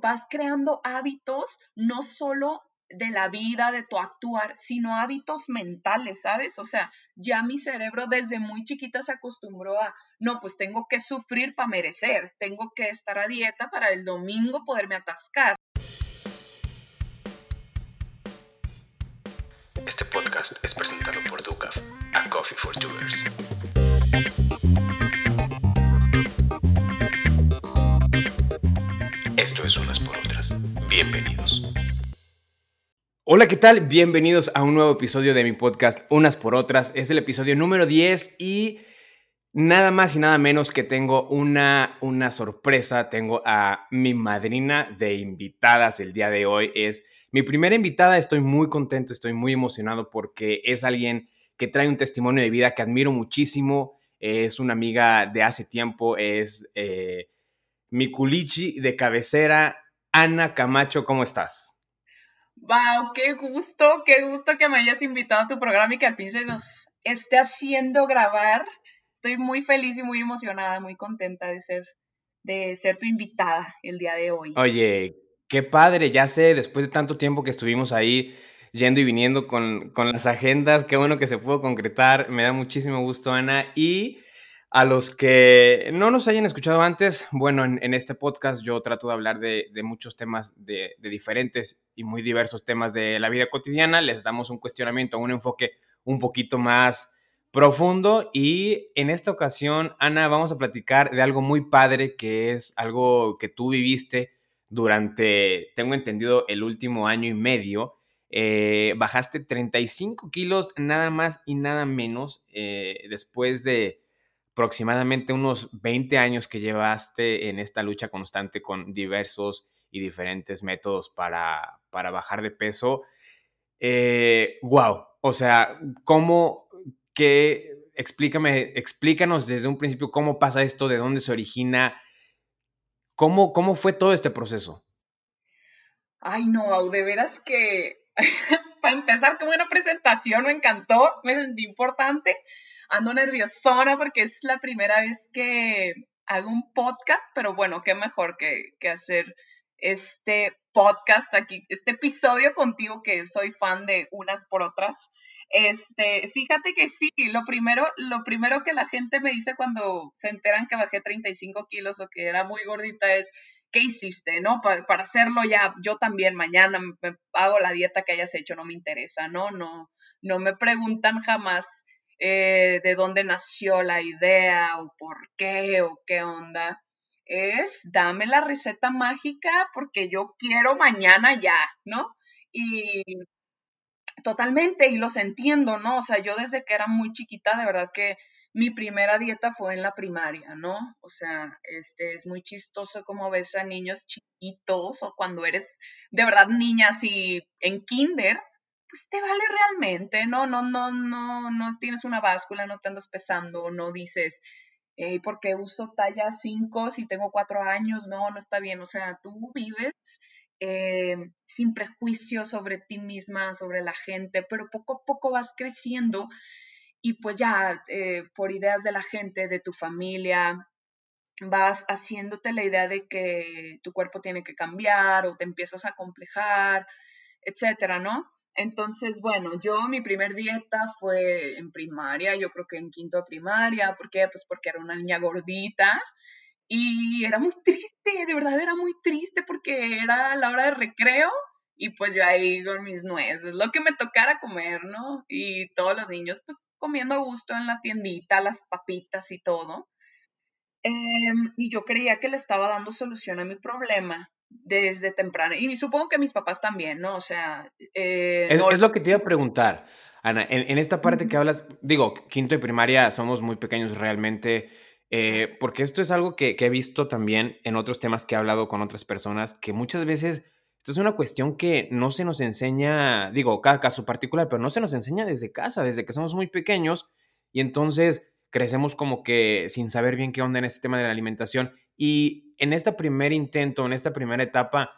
vas creando hábitos no solo de la vida, de tu actuar, sino hábitos mentales, ¿sabes? O sea, ya mi cerebro desde muy chiquita se acostumbró a, no, pues tengo que sufrir para merecer, tengo que estar a dieta para el domingo poderme atascar. Este podcast es presentado por Ducaf, a Coffee for Doers. Esto es Unas por Otras. Bienvenidos. Hola, ¿qué tal? Bienvenidos a un nuevo episodio de mi podcast Unas por Otras. Es el episodio número 10 y nada más y nada menos que tengo una, una sorpresa. Tengo a mi madrina de invitadas el día de hoy. Es mi primera invitada. Estoy muy contento, estoy muy emocionado porque es alguien que trae un testimonio de vida que admiro muchísimo. Es una amiga de hace tiempo, es... Eh, mi culichi de cabecera, Ana Camacho, ¿cómo estás? Wow, qué gusto, qué gusto que me hayas invitado a tu programa y que al fin se nos esté haciendo grabar. Estoy muy feliz y muy emocionada, muy contenta de ser, de ser tu invitada el día de hoy. Oye, qué padre, ya sé, después de tanto tiempo que estuvimos ahí yendo y viniendo con, con las agendas, qué bueno que se pudo concretar, me da muchísimo gusto, Ana, y a los que no nos hayan escuchado antes, bueno, en, este podcast yo trato de hablar de, muchos temas, de, diferentes y muy diversos temas de la vida cotidiana. Les damos un cuestionamiento, un enfoque un poquito más profundo y en esta ocasión, Ana, vamos a platicar de algo muy padre que es algo que tú viviste durante, tengo entendido, el último año y medio. Eh, bajaste 35 kilos nada más y nada menos eh, después de aproximadamente unos 20 años que llevaste en esta lucha constante con diversos y diferentes métodos para, para bajar de peso. Eh, wow, o sea, ¿cómo, qué, explícame, explícanos desde un principio cómo pasa esto, de dónde se origina, cómo, cómo fue todo este proceso? Ay, no, de veras que para empezar, qué buena presentación, me encantó, me sentí importante ando nerviosona porque es la primera vez que hago un podcast, pero bueno, qué mejor que, hacer este podcast aquí, este episodio contigo que soy fan de unas por otras. Este, fíjate que sí, lo primero, lo primero que la gente me dice cuando se enteran que bajé 35 kilos o que era muy gordita es, ¿qué hiciste? ¿No? Para, para hacerlo ya, yo también mañana me hago la dieta que hayas hecho, no me interesa, ¿no? No, no me preguntan jamás eh, de dónde nació la idea o por qué o qué onda. Es dame la receta mágica porque yo quiero mañana ya, ¿no? Y totalmente, y los entiendo, ¿no? O sea, yo desde que era muy chiquita, de verdad que mi primera dieta fue en la primaria, ¿no? O sea, este es muy chistoso como ves a niños chiquitos o cuando eres de verdad niña así en kinder, pues te vale realmente, ¿no? No, no, no, no tienes una báscula, no te andas pesando, no dices, eh, ¿por qué uso talla 5 si tengo 4 años? No, no está bien. O sea, tú vives eh, sin prejuicios sobre ti misma, sobre la gente, pero poco a poco vas creciendo y pues ya eh, por ideas de la gente, de tu familia, vas haciéndote la idea de que tu cuerpo tiene que cambiar o te empiezas a complejar, etcétera, ¿no? Entonces, bueno, yo mi primer dieta fue en primaria, yo creo que en quinto de primaria, ¿por qué? Pues porque era una niña gordita y era muy triste, de verdad era muy triste porque era la hora de recreo y pues yo ahí con mis nueces, lo que me tocara comer, ¿no? Y todos los niños pues comiendo a gusto en la tiendita, las papitas y todo. Em, y yo creía que le estaba dando solución a mi problema desde temprano. Y supongo que mis papás también, ¿no? O sea... Eh, es, lo que te iba a preguntar, Ana. En, esta parte que hablas, digo, quinto y primaria somos muy pequeños realmente, eh, porque esto es algo que, he visto también en otros temas que he hablado con otras personas, que muchas veces esto es una cuestión que no se nos enseña, digo, cada caso particular, pero no se nos enseña desde casa, desde que somos muy pequeños, y entonces crecemos como que sin saber bien qué onda en este tema de la alimentación. Y en este primer intento, en esta primera etapa,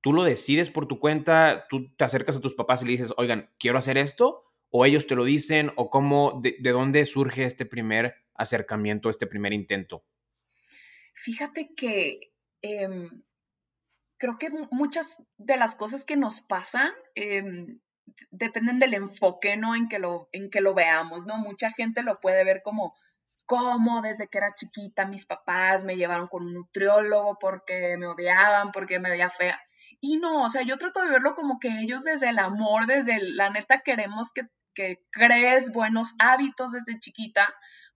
tú lo decides por tu cuenta, tú te acercas a tus papás y le dices, oigan, quiero hacer esto, o ellos te lo dicen, o cómo, de, dónde surge este primer acercamiento, este primer intento. Fíjate que em, creo que muchas de las cosas que nos pasan em, dependen del enfoque, ¿no? En que, lo, en que lo veamos, ¿no? Mucha gente lo puede ver como, como desde que era chiquita mis papás me llevaron con un nutriólogo porque me odiaban, porque me veía fea. Y no, o sea, yo trato de verlo como que ellos desde el amor, desde la neta queremos que, que crees buenos hábitos desde chiquita,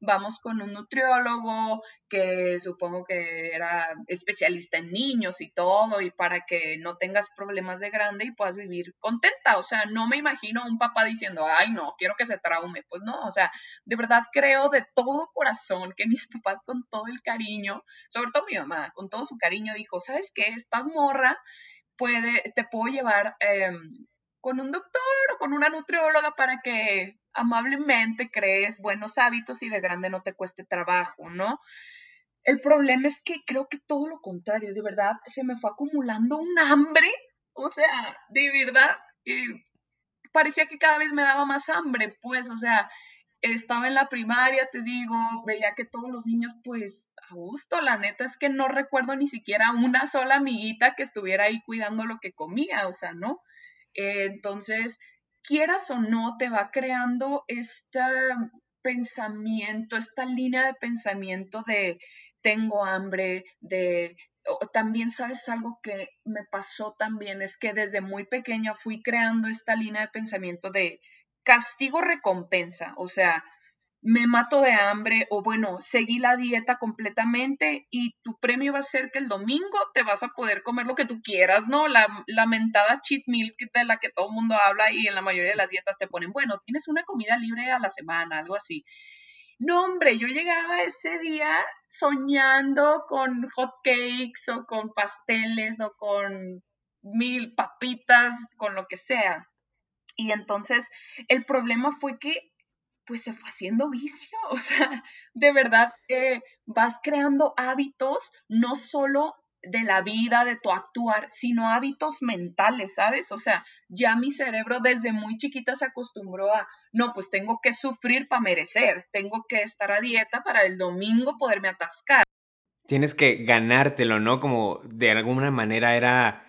vamos con un nutriólogo que supongo que era especialista en niños y todo, y para que no tengas problemas de grande y puedas vivir contenta. O sea, no me imagino a un papá diciendo, ay, no, quiero que se traume. Pues no, o sea, de verdad creo de todo corazón que mis papás con todo el cariño, sobre todo mi mamá, con todo su cariño, dijo, ¿sabes qué? Estás morra, puede, te puedo llevar... Em, con un doctor o con una nutrióloga para que amablemente crees buenos hábitos y de grande no te cueste trabajo, ¿no? El problema es que creo que todo lo contrario, de verdad, se me fue acumulando un hambre, o sea, de verdad, parecía que cada vez me daba más hambre, pues, o sea, estaba en la primaria, te digo, veía que todos los niños, pues, a gusto, la neta es que no recuerdo ni siquiera una sola amiguita que estuviera ahí cuidando lo que comía, o sea, ¿no? entonces, quieras o no, te va creando este pensamiento, esta línea de pensamiento de tengo hambre, de también sabes algo que me pasó también, es que desde muy pequeña fui creando esta línea de pensamiento de castigo recompensa, o sea, me mato de hambre o bueno, seguí la dieta completamente y tu premio va a ser que el domingo te vas a poder comer lo que tú quieras, ¿no? La lamentada cheat meal de la que todo el mundo habla y en la mayoría de las dietas te ponen, bueno, tienes una comida libre a la semana, algo así. No, hombre, yo llegaba ese día soñando con hot cakes o con pasteles o con mil papitas, con lo que sea. Y entonces el problema fue que pues se fue haciendo vicio. O sea, de verdad que vas creando hábitos no solo de la vida, de tu actuar, sino hábitos mentales, ¿sabes? O sea, ya mi cerebro desde muy chiquita se acostumbró a, no, pues tengo que sufrir para merecer, tengo que estar a dieta para el domingo poderme atascar. Tienes que ganártelo, ¿no? Como de alguna manera era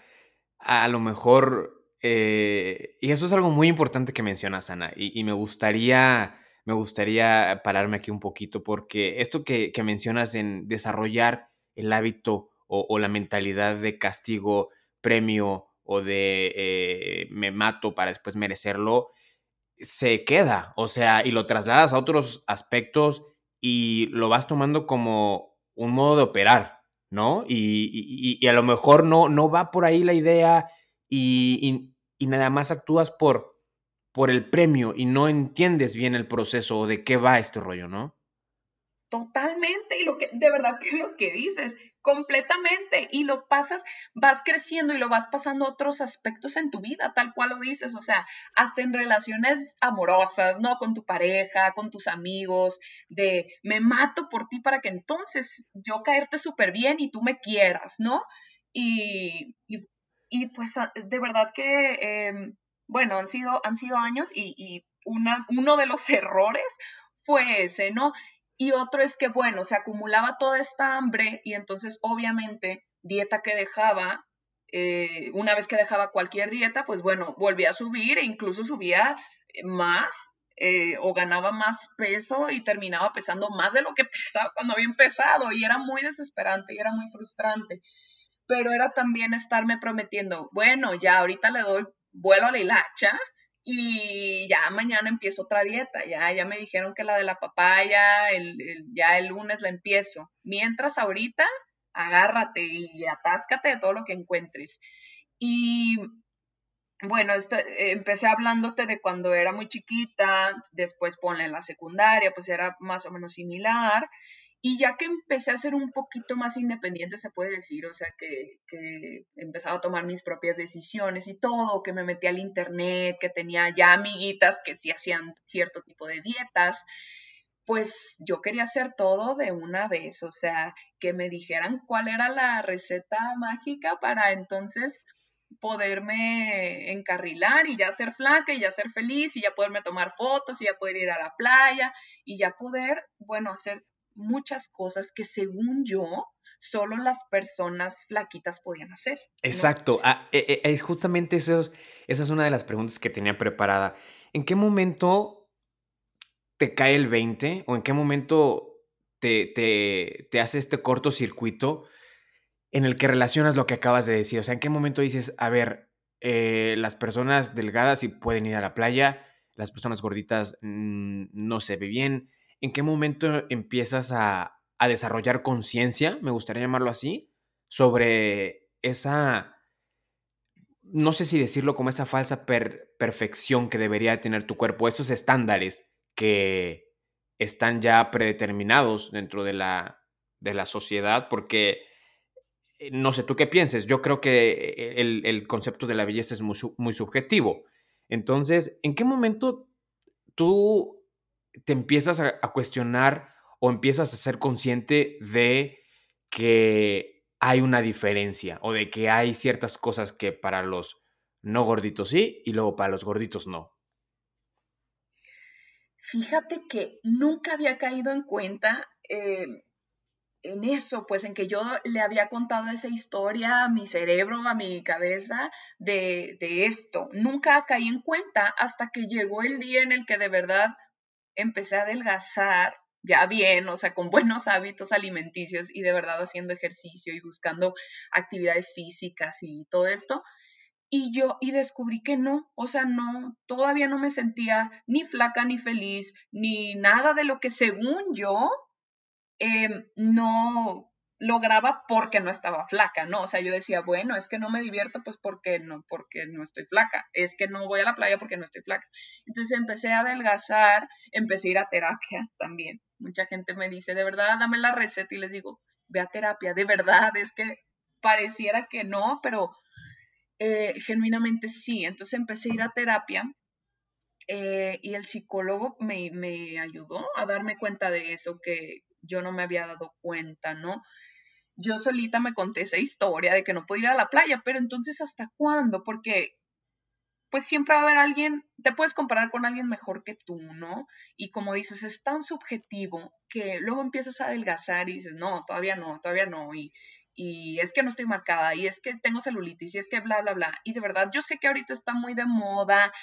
a lo mejor, eh, y eso es algo muy importante que mencionas, Ana, y me gustaría me gustaría pararme aquí un poquito porque esto que, mencionas en desarrollar el hábito o, la mentalidad de castigo, premio o de eh, me mato para después merecerlo, se queda, o sea, y lo trasladas a otros aspectos y lo vas tomando como un modo de operar, ¿no? Y, a lo mejor no, no va por ahí la idea y nada más actúas por, por el premio y no entiendes bien el proceso o de qué va este rollo, ¿no? Totalmente, y lo que, de verdad que lo que dices, completamente, y lo pasas, vas creciendo y lo vas pasando a otros aspectos en tu vida, tal cual lo dices, o sea, hasta en relaciones amorosas, ¿no? Con tu pareja, con tus amigos, de me mato por ti para que entonces yo caerte súper bien y tú me quieras, ¿no? Y, y, pues ah, de verdad que em, bueno, han sido, han sido años y, una, uno de los errores fue ese, ¿no? Y otro es que, bueno, se acumulaba toda esta hambre y entonces obviamente dieta que dejaba, eh, una vez que dejaba cualquier dieta, pues bueno, volvía a subir e incluso subía más eh, o ganaba más peso y terminaba pesando más de lo que pesaba cuando había empezado y era muy desesperante y era muy frustrante. Pero era también estarme prometiendo, bueno, ya ahorita le doy vuelo a la hilacha y ya mañana empiezo otra dieta, ya, ya me dijeron que la de la papaya, el, ya el lunes la empiezo. Mientras ahorita, agárrate y atáscate de todo lo que encuentres. Y bueno, esto, empecé hablándote de cuando era muy chiquita, después ponla en la secundaria, pues era más o menos similar. Y ya que empecé a ser un poquito más independiente, se puede decir, o sea, que, que empezaba a tomar mis propias decisiones y todo, que me metí al internet, que tenía ya amiguitas que sí hacían cierto tipo de dietas, pues yo quería hacer todo de una vez, o sea, que me dijeran cuál era la receta mágica para entonces poderme encarrilar y ya ser flaca y ya ser feliz y ya poderme tomar fotos y ya poder ir a la playa y ya poder, bueno, hacer muchas cosas que según yo solo las personas flaquitas podían hacer. Exacto, ah, e, e, es justamente eso, esa es una de las preguntas que tenía preparada. ¿En qué momento te cae el 20 o en qué momento te, te, te hace este cortocircuito en el que relacionas lo que acabas de decir? O sea, ¿en qué momento dices, a ver, eh, las personas delgadas sí pueden ir a la playa, las personas gorditas mm, no se ve bien? ¿En qué momento empiezas a, a desarrollar conciencia, me gustaría llamarlo así, sobre esa, no sé si decirlo como esa falsa perfección que debería tener tu cuerpo, esos estándares que están ya predeterminados dentro de la, de la sociedad, porque eh, no sé tú qué pienses, yo creo que el, concepto de la belleza es muy, muy subjetivo. Entonces, ¿en qué momento tú te empiezas a, cuestionar o empiezas a ser consciente de que hay una diferencia o de que hay ciertas cosas que para los no gorditos sí y luego para los gorditos no? Fíjate que nunca había caído en cuenta eh, en eso, pues en que yo le había contado esa historia a mi cerebro, a mi cabeza de, de esto. Nunca caí en cuenta hasta que llegó el día en el que de verdad empecé a adelgazar ya bien, o sea, con buenos hábitos alimenticios y de verdad haciendo ejercicio y buscando actividades físicas y todo esto. Y yo, y descubrí que no, o sea, no, todavía no me sentía ni flaca ni feliz, ni nada de lo que según yo em, no, lograba porque no estaba flaca, ¿no? O sea, yo decía, bueno, es que no me divierto pues porque no, porque no estoy flaca, es que no voy a la playa porque no estoy flaca. Entonces empecé a adelgazar, empecé a ir a terapia también. Mucha gente me dice, de verdad, dame la receta y les digo, ve a terapia, de verdad, es que pareciera que no, pero eh, genuinamente sí. Entonces empecé a ir a terapia eh, y el psicólogo me, me ayudó a darme cuenta de eso que yo no me había dado cuenta, ¿no? Yo solita me conté esa historia de que no podía ir a la playa, pero entonces ¿hasta cuándo? Porque pues siempre va a haber alguien, te puedes comparar con alguien mejor que tú, ¿no? Y como dices, es tan subjetivo que luego empiezas a adelgazar y dices, no, todavía no, todavía no, y, y es que no estoy marcada, y es que tengo celulitis, y es que bla, bla, bla. Y de verdad, yo sé que ahorita está muy de moda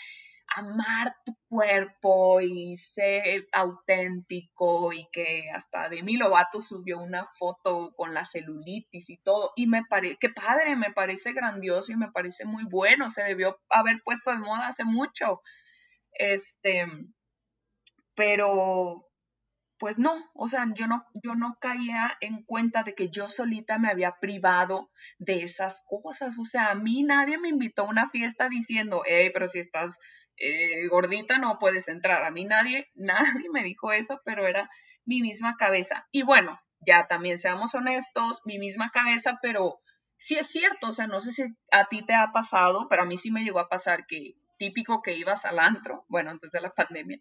amar tu cuerpo y ser auténtico y que hasta Demi Lovato subió una foto con la celulitis y todo y me parece, qué padre, me parece grandioso y me parece muy bueno, se debió haber puesto de moda hace mucho. Este, pero pues no, o sea, yo no, yo no caía en cuenta de que yo solita me había privado de esas cosas. O sea, a mí nadie me invitó a una fiesta diciendo, hey, pero si estás eh, gordita no puedes entrar. A mí nadie, nadie me dijo eso, pero era mi misma cabeza. Y bueno, ya también seamos honestos, mi misma cabeza, pero sí es cierto, o sea, no sé si a ti te ha pasado, pero a mí sí me llegó a pasar que típico que ibas al antro, bueno, antes de la pandemia,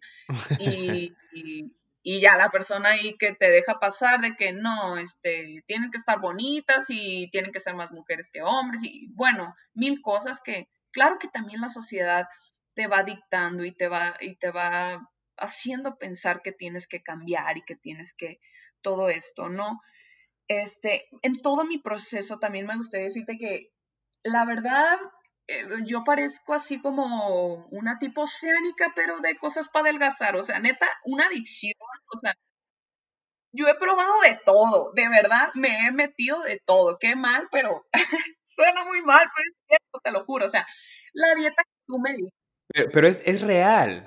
y, y, ya la persona ahí que te deja pasar de que no, este, tienen que estar bonitas y tienen que ser más mujeres que hombres, y bueno, mil cosas que, claro que también la sociedad te va dictando y te va, y te va haciendo pensar que tienes que cambiar y que tienes que todo esto, ¿no? Este, en todo mi proceso también me gustaría decirte que la verdad, eh, yo parezco así como una tipo oceánica, pero de cosas para adelgazar, o sea, neta, una adicción, o sea, yo he probado de todo, de verdad, me he metido de todo, qué mal, pero suena muy mal, pero es cierto, te lo juro, o sea, la dieta que tú me dices, pero, es, real.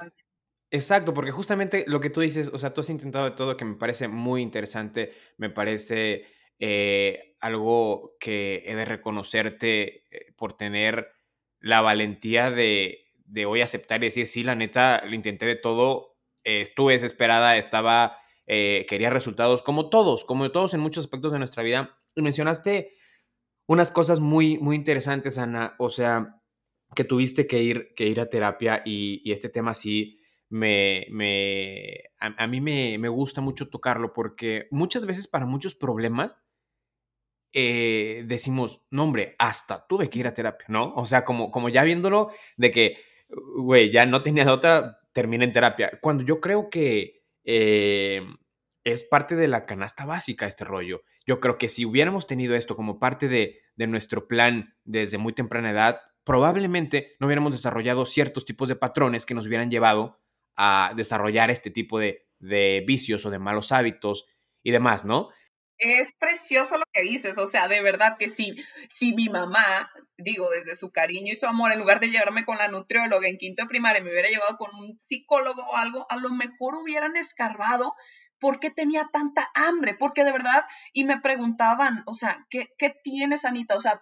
Exacto, porque justamente lo que tú dices, o sea, tú has intentado de todo que me parece muy interesante, me parece eh, algo que he de reconocerte eh, por tener la valentía de, de, hoy aceptar y decir, sí, la neta, lo intenté de todo, estuve desesperada, estaba, eh, quería resultados, como todos, como todos en muchos aspectos de nuestra vida. Y mencionaste unas cosas muy, muy interesantes, Ana, o sea, que tuviste que ir, que ir a terapia y, este tema sí me, me a, mí me, me, gusta mucho tocarlo porque muchas veces para muchos problemas eh, decimos, no hombre, hasta tuve que ir a terapia, ¿no? O sea, como, como ya viéndolo de que, güey, ya no tenía otra, termina en terapia. Cuando yo creo que eh, es parte de la canasta básica este rollo. yo creo que si hubiéramos tenido esto como parte de, de nuestro plan desde muy temprana edad, probablemente no hubiéramos desarrollado ciertos tipos de patrones que nos hubieran llevado a desarrollar este tipo de, de vicios o de malos hábitos y demás, ¿no? Es precioso lo que dices, o sea, de verdad que sí, si mi mamá, digo, desde su cariño y su amor, en lugar de llevarme con la nutrióloga en quinto primaria, me hubiera llevado con un psicólogo o algo, a lo mejor hubieran escarbado por qué tenía tanta hambre, porque de verdad, y me preguntaban, o sea, ¿qué, qué tienes, Anita? O sea,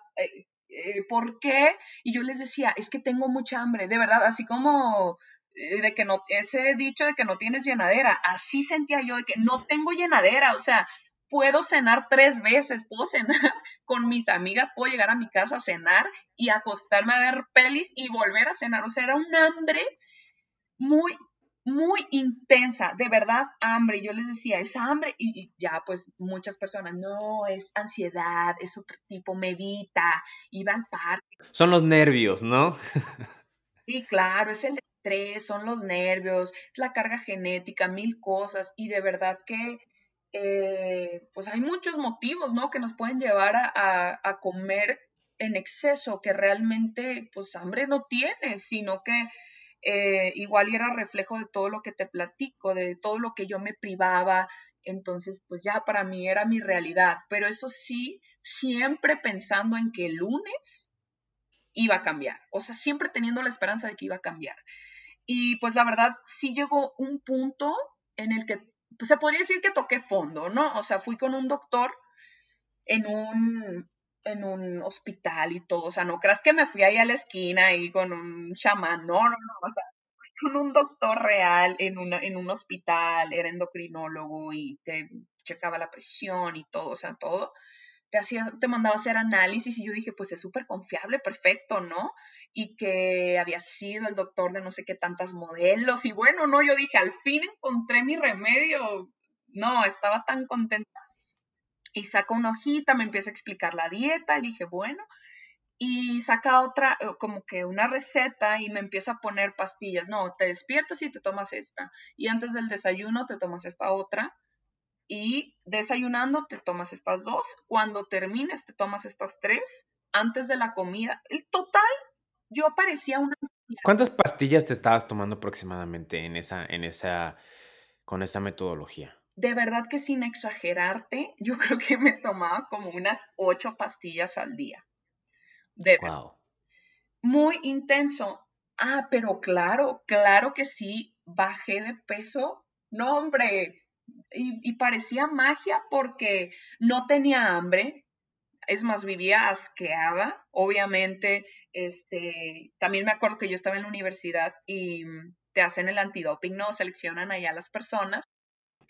eh, ¿por qué? Y yo les decía, es que tengo mucha hambre, de verdad, así como eh, de que no, ese dicho de que no tienes llenadera, así sentía yo de que no tengo llenadera, o sea, puedo cenar tres veces, puedo cenar con mis amigas, puedo llegar a mi casa a cenar y acostarme a ver pelis y volver a cenar, o sea, era un hambre muy, muy intensa, de verdad, hambre. Yo les decía, es hambre y, ya pues muchas personas, no, es ansiedad, es otro tipo, medita, iba al parque. Son los nervios, ¿no? Sí, claro, es el estrés, son los nervios, es la carga genética, mil cosas y de verdad que eh, pues hay muchos motivos, ¿no? Que nos pueden llevar a, a, comer en exceso, que realmente pues hambre no tiene, sino que eh, igual era reflejo de todo lo que te platico, de todo lo que yo me privaba, entonces pues ya para mí era mi realidad, pero eso sí, siempre pensando en que el lunes iba a cambiar, o sea, siempre teniendo la esperanza de que iba a cambiar. Y pues la verdad sí llegó un punto en el que pues, se podría decir que toqué fondo, ¿no? O sea, fui con un doctor en un, en un hospital y todo, o sea, no creas que me fui ahí a la esquina ahí con un chamán, no, no, no, o sea, con un doctor real en, una, en un hospital, era endocrinólogo y te checaba la presión y todo, o sea, todo te, hacía, te mandaba a hacer análisis y yo dije, pues es súper confiable, perfecto, ¿no? Y que había sido el doctor de no sé qué tantas modelos y bueno, no, yo dije, al fin encontré mi remedio. No, estaba tan contenta. Y saca una hojita, me empieza a explicar la dieta y dije, bueno, y saca otra, eh, como que una receta y me empieza a poner pastillas. No, te despiertas y te tomas esta. Y antes del desayuno te tomas esta otra y desayunando te tomas estas dos, cuando termines te tomas estas tres, antes de la comida. El total, yo parecía una... ¿Cuántas pastillas te estabas tomando aproximadamente en esa, en esa, con esa metodología? De verdad que sin exagerarte, yo creo que me tomaba como unas ocho pastillas al día. De wow. Muy intenso. Ah, pero claro, claro que sí, bajé de peso. No, hombre, y, parecía magia porque no tenía hambre, es más, vivía asqueada. Obviamente, este, también me acuerdo que yo estaba en la universidad y te hacen el antidoping, ¿no? Seleccionan ahí a las personas.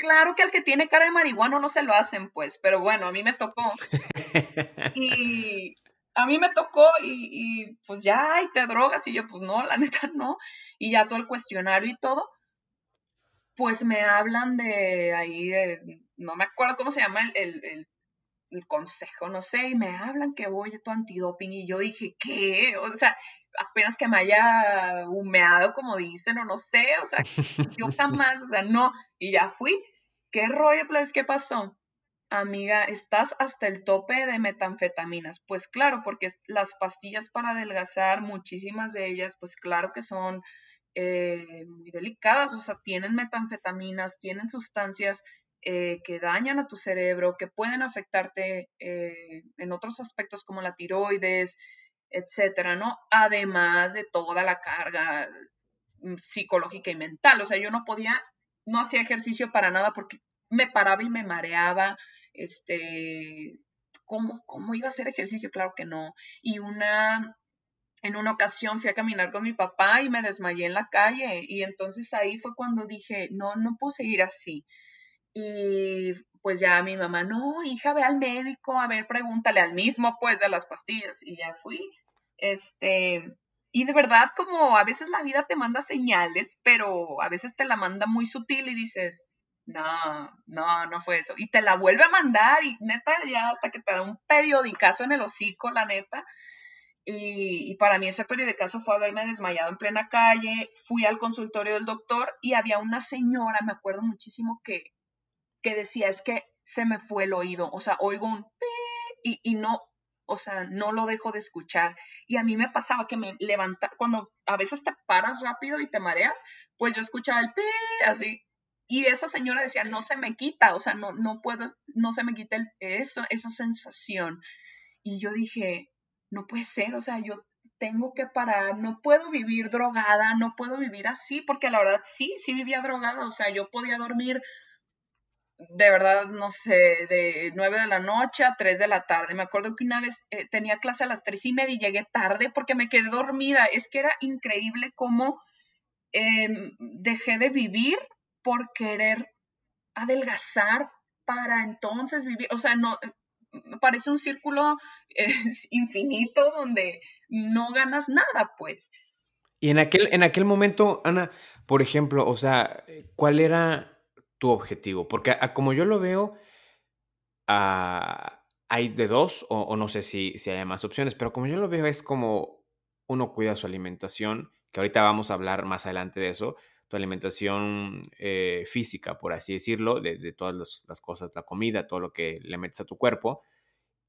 Claro que al que tiene cara de marihuana no se lo hacen, pues, pero bueno, a mí me tocó. Y a mí me tocó y, y pues ya, y te drogas, y yo, pues no, la neta no. Y ya todo el cuestionario y todo pues me hablan de ahí, de, no me acuerdo cómo se llama el, consejo, no sé, y me hablan que voy a tu antidoping y yo dije, ¿qué? O sea, apenas que me haya humeado, como dicen, o no sé, o sea, yo jamás, o sea, no, y ya fui. ¿Qué rollo, pues, qué pasó? Amiga, estás hasta el tope de metanfetaminas. Pues claro, porque las pastillas para adelgazar, muchísimas de ellas, pues claro que son eh, muy delicadas, o sea, tienen metanfetaminas, tienen sustancias eh, que dañan a tu cerebro, que pueden afectarte eh, en otros aspectos como la tiroides, etcétera, ¿no? Además de toda la carga mm, psicológica y mental, o sea, yo no podía, no hacía ejercicio para nada porque me paraba y me mareaba, este, ¿cómo, cómo iba a hacer ejercicio? Claro que no. Y una en una ocasión fui a caminar con mi papá y me desmayé en la calle y entonces ahí fue cuando dije, no, no puedo seguir así. Y pues ya mi mamá, no, hija, ve al médico, a ver, pregúntale al mismo, pues, de las pastillas. Y ya fui. Este, y de verdad, como a veces la vida te manda señales, pero a veces te la manda muy sutil y dices, no, no, no fue eso. Y te la vuelve a mandar y neta, ya hasta que te da un periodicazo en el hocico, la neta. Y, para mí ese caso fue haberme desmayado en plena calle, fui al consultorio del doctor y había una señora, me acuerdo muchísimo, que, que decía, es que se me fue el oído, o sea, oigo un y, y no, o sea, no lo dejo de escuchar. Y a mí me pasaba que me levanta, cuando a veces te paras rápido y te mareas, pues yo escuchaba el pi, así. Y esa señora decía, no se me quita, o sea, no, no puedo, no se me quita el, eso, esa sensación. Y yo dije, no puede ser, o sea, yo tengo que parar, no puedo vivir drogada, no puedo vivir así, porque la verdad sí, sí vivía drogada, o sea, yo podía dormir de verdad, no sé, de 9 de la noche a 3 de la tarde. Me acuerdo que una vez eh, tenía clase a las 3 y media y llegué tarde porque me quedé dormida. Es que era increíble cómo em, dejé de vivir por querer adelgazar para entonces vivir. O sea, no, me parece un círculo infinito donde no ganas nada, pues. Y en aquel, en aquel momento, Ana, por ejemplo, o sea, ¿cuál era tu objetivo? Porque como yo lo veo, ah, hay de dos, o, no sé si, si hay más opciones, pero como yo lo veo es como uno cuida su alimentación, que ahorita vamos a hablar más adelante de eso, tu alimentación eh, física, por así decirlo, de, todas las, cosas, la comida, todo lo que le metes a tu cuerpo,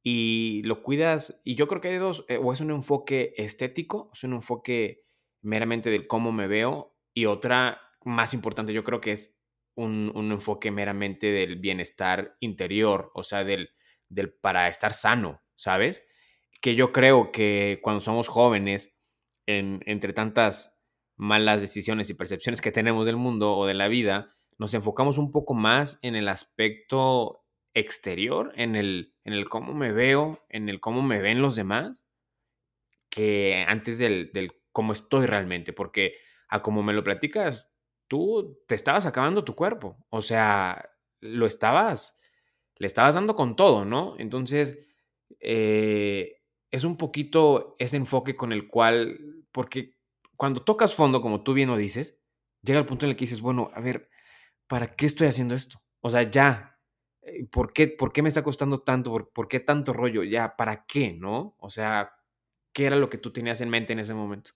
y lo cuidas, y yo creo que hay dos, eh, o es un enfoque estético, es un enfoque meramente del cómo me veo, y otra más importante yo creo que es un, enfoque meramente del bienestar interior, o sea, del, del para estar sano, ¿sabes? Que yo creo que cuando somos jóvenes, entre tantas malas decisiones y percepciones que tenemos del mundo o de la vida, nos enfocamos un poco más en el aspecto exterior, en el, en el cómo me veo, en el cómo me ven los demás, que antes del, del cómo estoy realmente, porque a como me lo platicas, tú te estabas acabando tu cuerpo, o sea, lo estabas, le estabas dando con todo, ¿no? Entonces, eh, es un poquito ese enfoque con el cual, porque cuando tocas fondo, como tú bien lo dices, llega el punto en el que dices, bueno, a ver, ¿para qué estoy haciendo esto? O sea, ya, eh, ¿por qué, por qué me está costando tanto? ¿Por, ¿Por, qué tanto rollo? Ya, ¿para qué? ¿No? O sea, ¿qué era lo que tú tenías en mente en ese momento?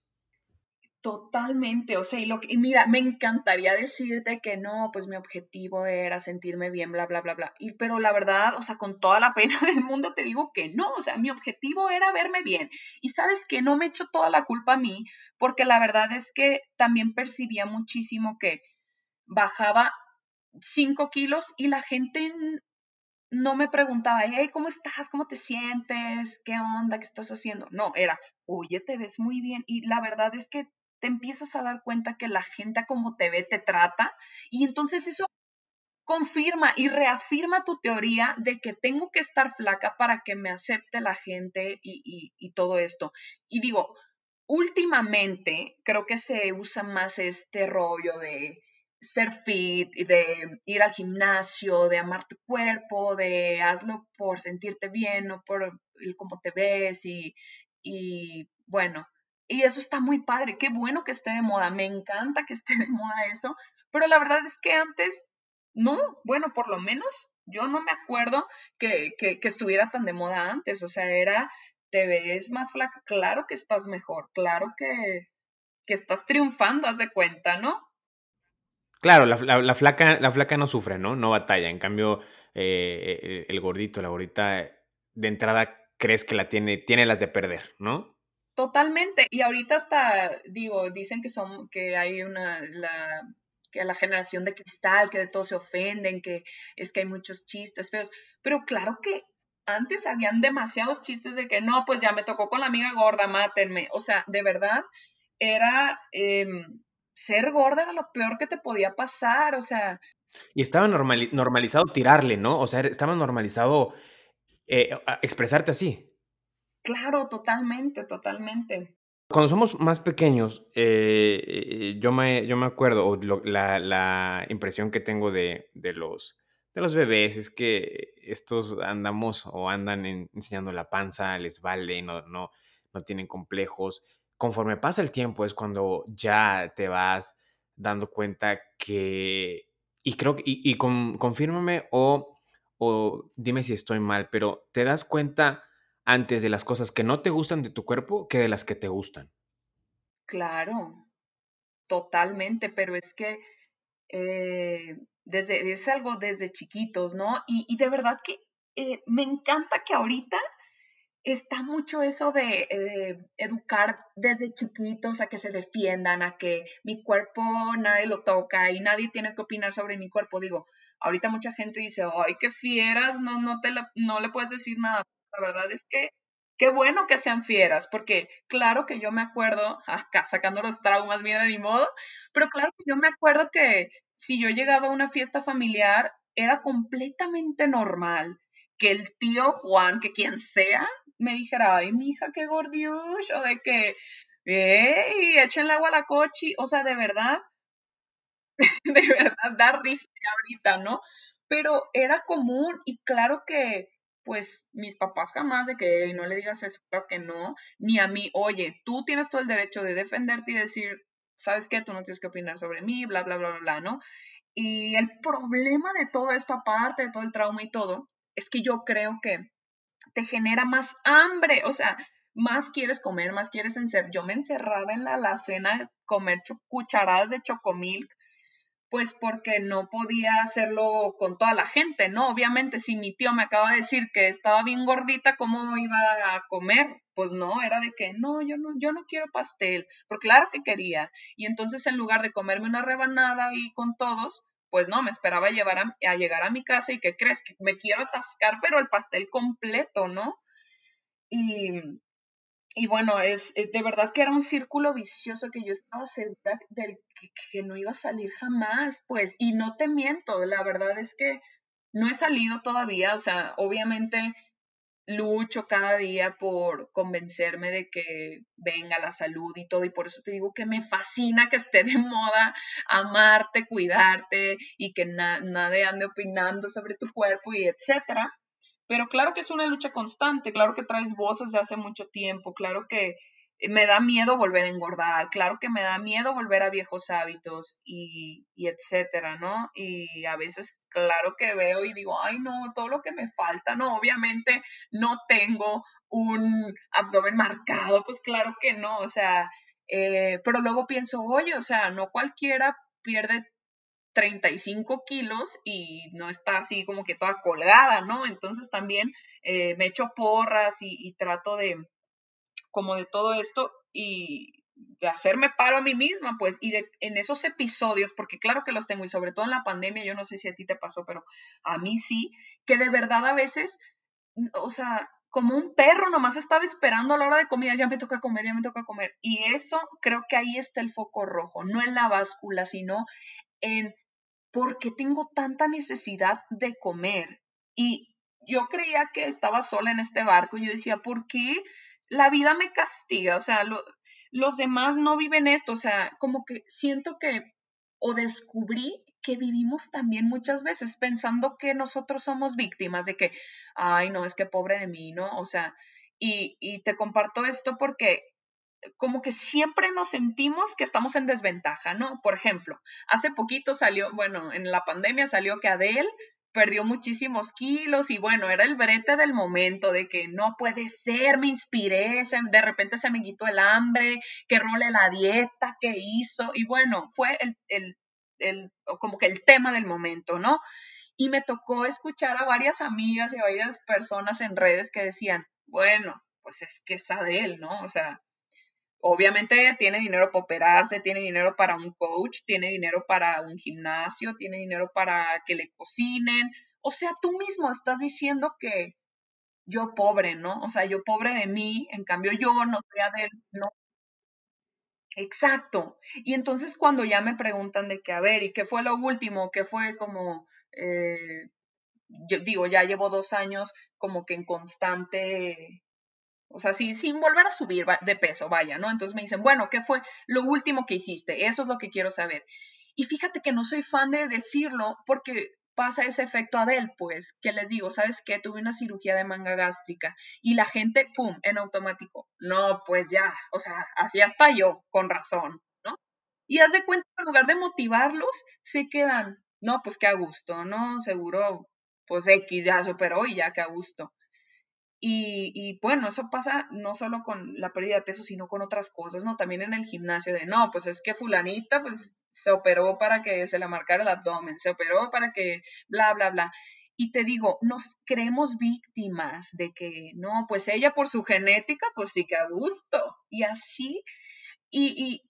Totalmente, o sea, y, lo que, mira, me encantaría decirte que no, pues mi objetivo era sentirme bien, bla, bla, bla, bla, y, pero la verdad, o sea, con toda la pena del mundo te digo que no, o sea, mi objetivo era verme bien, y sabes que no me echo toda la culpa a mí, porque la verdad es que también percibía muchísimo que bajaba 5 kilos y la gente no me preguntaba, hey, ¿cómo estás? ¿Cómo te sientes? ¿Qué onda? ¿Qué estás haciendo? No, era, oye, te ves muy bien. Y la verdad es que te empiezas a dar cuenta que la gente como te ve te trata y entonces eso confirma y reafirma tu teoría de que tengo que estar flaca para que me acepte la gente y, y, todo esto. Y digo, últimamente creo que se usa más este rollo de ser fit de ir al gimnasio, de amar tu cuerpo, de hazlo por sentirte bien, no por cómo te ves y, y bueno, y eso está muy padre, qué bueno que esté de moda, me encanta que esté de moda eso, pero la verdad es que antes, no, bueno, por lo menos yo no me acuerdo que, que, estuviera tan de moda antes, o sea, era, te ves más flaca, claro que estás mejor, claro que, que estás triunfando, haz de cuenta, ¿no? Claro, la, la, flaca, la flaca no sufre, ¿no? No batalla, en cambio, eh, el, el gordito, la gordita, de entrada crees que la tiene, tiene las de perder, ¿no? Totalmente. Y ahorita hasta, digo, dicen que son, que hay una, la, que la generación de cristal, que de todo se ofenden, que es que hay muchos chistes feos. Pero claro que antes habían demasiados chistes de que no, pues ya me tocó con la amiga gorda, mátenme. O sea, de verdad, era em, ser gorda era lo peor que te podía pasar. O sea. Y estaba normalizado tirarle, ¿no? O sea, estaba normalizado eh, expresarte así. Claro, totalmente, totalmente. Cuando somos más pequeños, eh, eh, yo, me, yo me acuerdo, o la, impresión que tengo de, los, de los bebés es que estos andamos o andan enseñando la panza, les vale, no, no, no tienen complejos. Conforme pasa el tiempo es cuando ya te vas dando cuenta que, y creo que, y, y confírmame o, o dime si estoy mal, pero te das cuenta antes de las cosas que no te gustan de tu cuerpo que de las que te gustan. Claro, totalmente, pero es que eh, desde, es algo desde chiquitos, ¿no? Y, de verdad que eh, me encanta que ahorita está mucho eso de eh, educar desde chiquitos a que se defiendan, a que mi cuerpo nadie lo toca y nadie tiene que opinar sobre mi cuerpo. Digo, ahorita mucha gente dice, ay, qué fieras, no, no, te no le puedes decir nada. La verdad es que qué bueno que sean fieras, porque claro que yo me acuerdo, acá sacando los traumas, mira, ni modo, pero claro que yo me acuerdo que si yo llegaba a una fiesta familiar, era completamente normal que el tío Juan, que quien sea, me dijera, ay, mi hija, qué gordiush, o de que, hey, échenle agua a la cochi, o sea, de verdad, de verdad, dar risa ahorita, ¿no? Pero era común y claro que, pues, mis papás jamás de que no le digas eso, claro que no, ni a mí, oye, tú tienes todo el derecho de defenderte y decir, ¿sabes qué? Tú no tienes que opinar sobre mí, bla, bla, bla, bla, ¿no? Y el problema de todo esto, aparte de todo el trauma y todo, es que yo creo que te genera más hambre, o sea, más quieres comer, más quieres encerrar. Yo me encerraba en la alacena comer cucharadas de chocomilk, pues porque no podía hacerlo con toda la gente, ¿no? Obviamente, si mi tío me acaba de decir que estaba bien gordita, ¿cómo iba a comer? Pues no, era de que no, yo no, yo no quiero pastel, porque claro que quería. Y entonces en lugar de comerme una rebanada y con todos, pues no, me esperaba llevar a, llegar a mi casa y ¿qué crees? Que me quiero atascar, pero el pastel completo, ¿no? Y, y bueno, es eh, de verdad que era un círculo vicioso que yo estaba segura del que, que, no iba a salir jamás, pues, y no te miento, la verdad es que no he salido todavía, o sea, obviamente lucho cada día por convencerme de que venga la salud y todo, y por eso te digo que me fascina que esté de moda amarte, cuidarte y que nadie ande opinando sobre tu cuerpo y etcétera. Pero claro que es una lucha constante, claro que traes voces de hace mucho tiempo, claro que me da miedo volver a engordar, claro que me da miedo volver a viejos hábitos y, y, etcétera, ¿no? Y a veces, claro que veo y digo, ay, no, todo lo que me falta, no, obviamente no tengo un abdomen marcado, pues claro que no, o sea, eh, pero luego pienso, oye, o sea, no cualquiera pierde 35 kilos y no está así como que toda colgada, ¿no? Entonces también eh, me echo porras y trato de como de todo esto y de hacerme paro a mí misma, pues, y en esos episodios, porque claro que los tengo, y sobre todo en la pandemia, yo no sé si a ti te pasó, pero a mí sí, que de verdad a veces, o sea, como un perro nomás estaba esperando a la hora de comida, ya me toca comer, ya me toca comer. Y eso creo que ahí está el foco rojo, no en la báscula, sino en por qué tengo tanta necesidad de comer. Y yo creía que estaba sola en este barco y yo decía, ¿por qué? la vida me castiga, o sea, los demás no viven esto, o sea, como que siento que o descubrí que vivimos también muchas veces pensando que nosotros somos víctimas de que, ay, no, es que pobre de mí, ¿no? O sea, y, y te comparto esto porque como que siempre nos sentimos que estamos en desventaja, ¿no? Por ejemplo, hace poquito salió, bueno, en la pandemia salió que Adele perdió muchísimos kilos y bueno, era el brete del momento de que no puede ser, me inspiré, de repente se me quitó el hambre, que role la dieta que hizo y bueno, fue el, el, el, como que el tema del momento, ¿no? Y me tocó escuchar a varias amigas y a varias personas en redes que decían, bueno, pues es que es Adele, ¿no? O sea, obviamente tiene dinero para operarse, tiene dinero para un coach, tiene dinero para un gimnasio, tiene dinero para que le cocinen. O sea, tú mismo estás diciendo que yo pobre, ¿no? O sea, yo pobre de mí, en cambio yo no soy de no. Exacto. Y entonces cuando ya me preguntan de qué, a ver, ¿y qué fue lo último? ¿Qué fue como, eh, digo, ya llevo dos años como que en constante o sea, sí, sin volver a subir de peso, vaya, ¿no? Entonces me dicen, bueno, ¿qué fue lo último que hiciste? Eso es lo que quiero saber. Y fíjate que no soy fan de decirlo porque pasa ese efecto Adel, pues, que les digo, ¿sabes qué? Tuve una cirugía de manga gástrica y la gente, ¡pum!, en automático. No, pues ya, o sea, así hasta yo, con razón, ¿no? Y haz de cuenta, en lugar de motivarlos, se quedan, no, pues qué a gusto, ¿no? Seguro, pues X ya superó y ya que a gusto. Y, bueno, eso pasa no solo con la pérdida de peso, sino con otras cosas, ¿no? También en el gimnasio de, no, pues es que fulanita, pues se operó para que se le marcara el abdomen, se operó para que, bla, bla, bla. Y te digo, nos creemos víctimas de que, no, pues ella por su genética, pues sí que a gusto. Y así, y, y,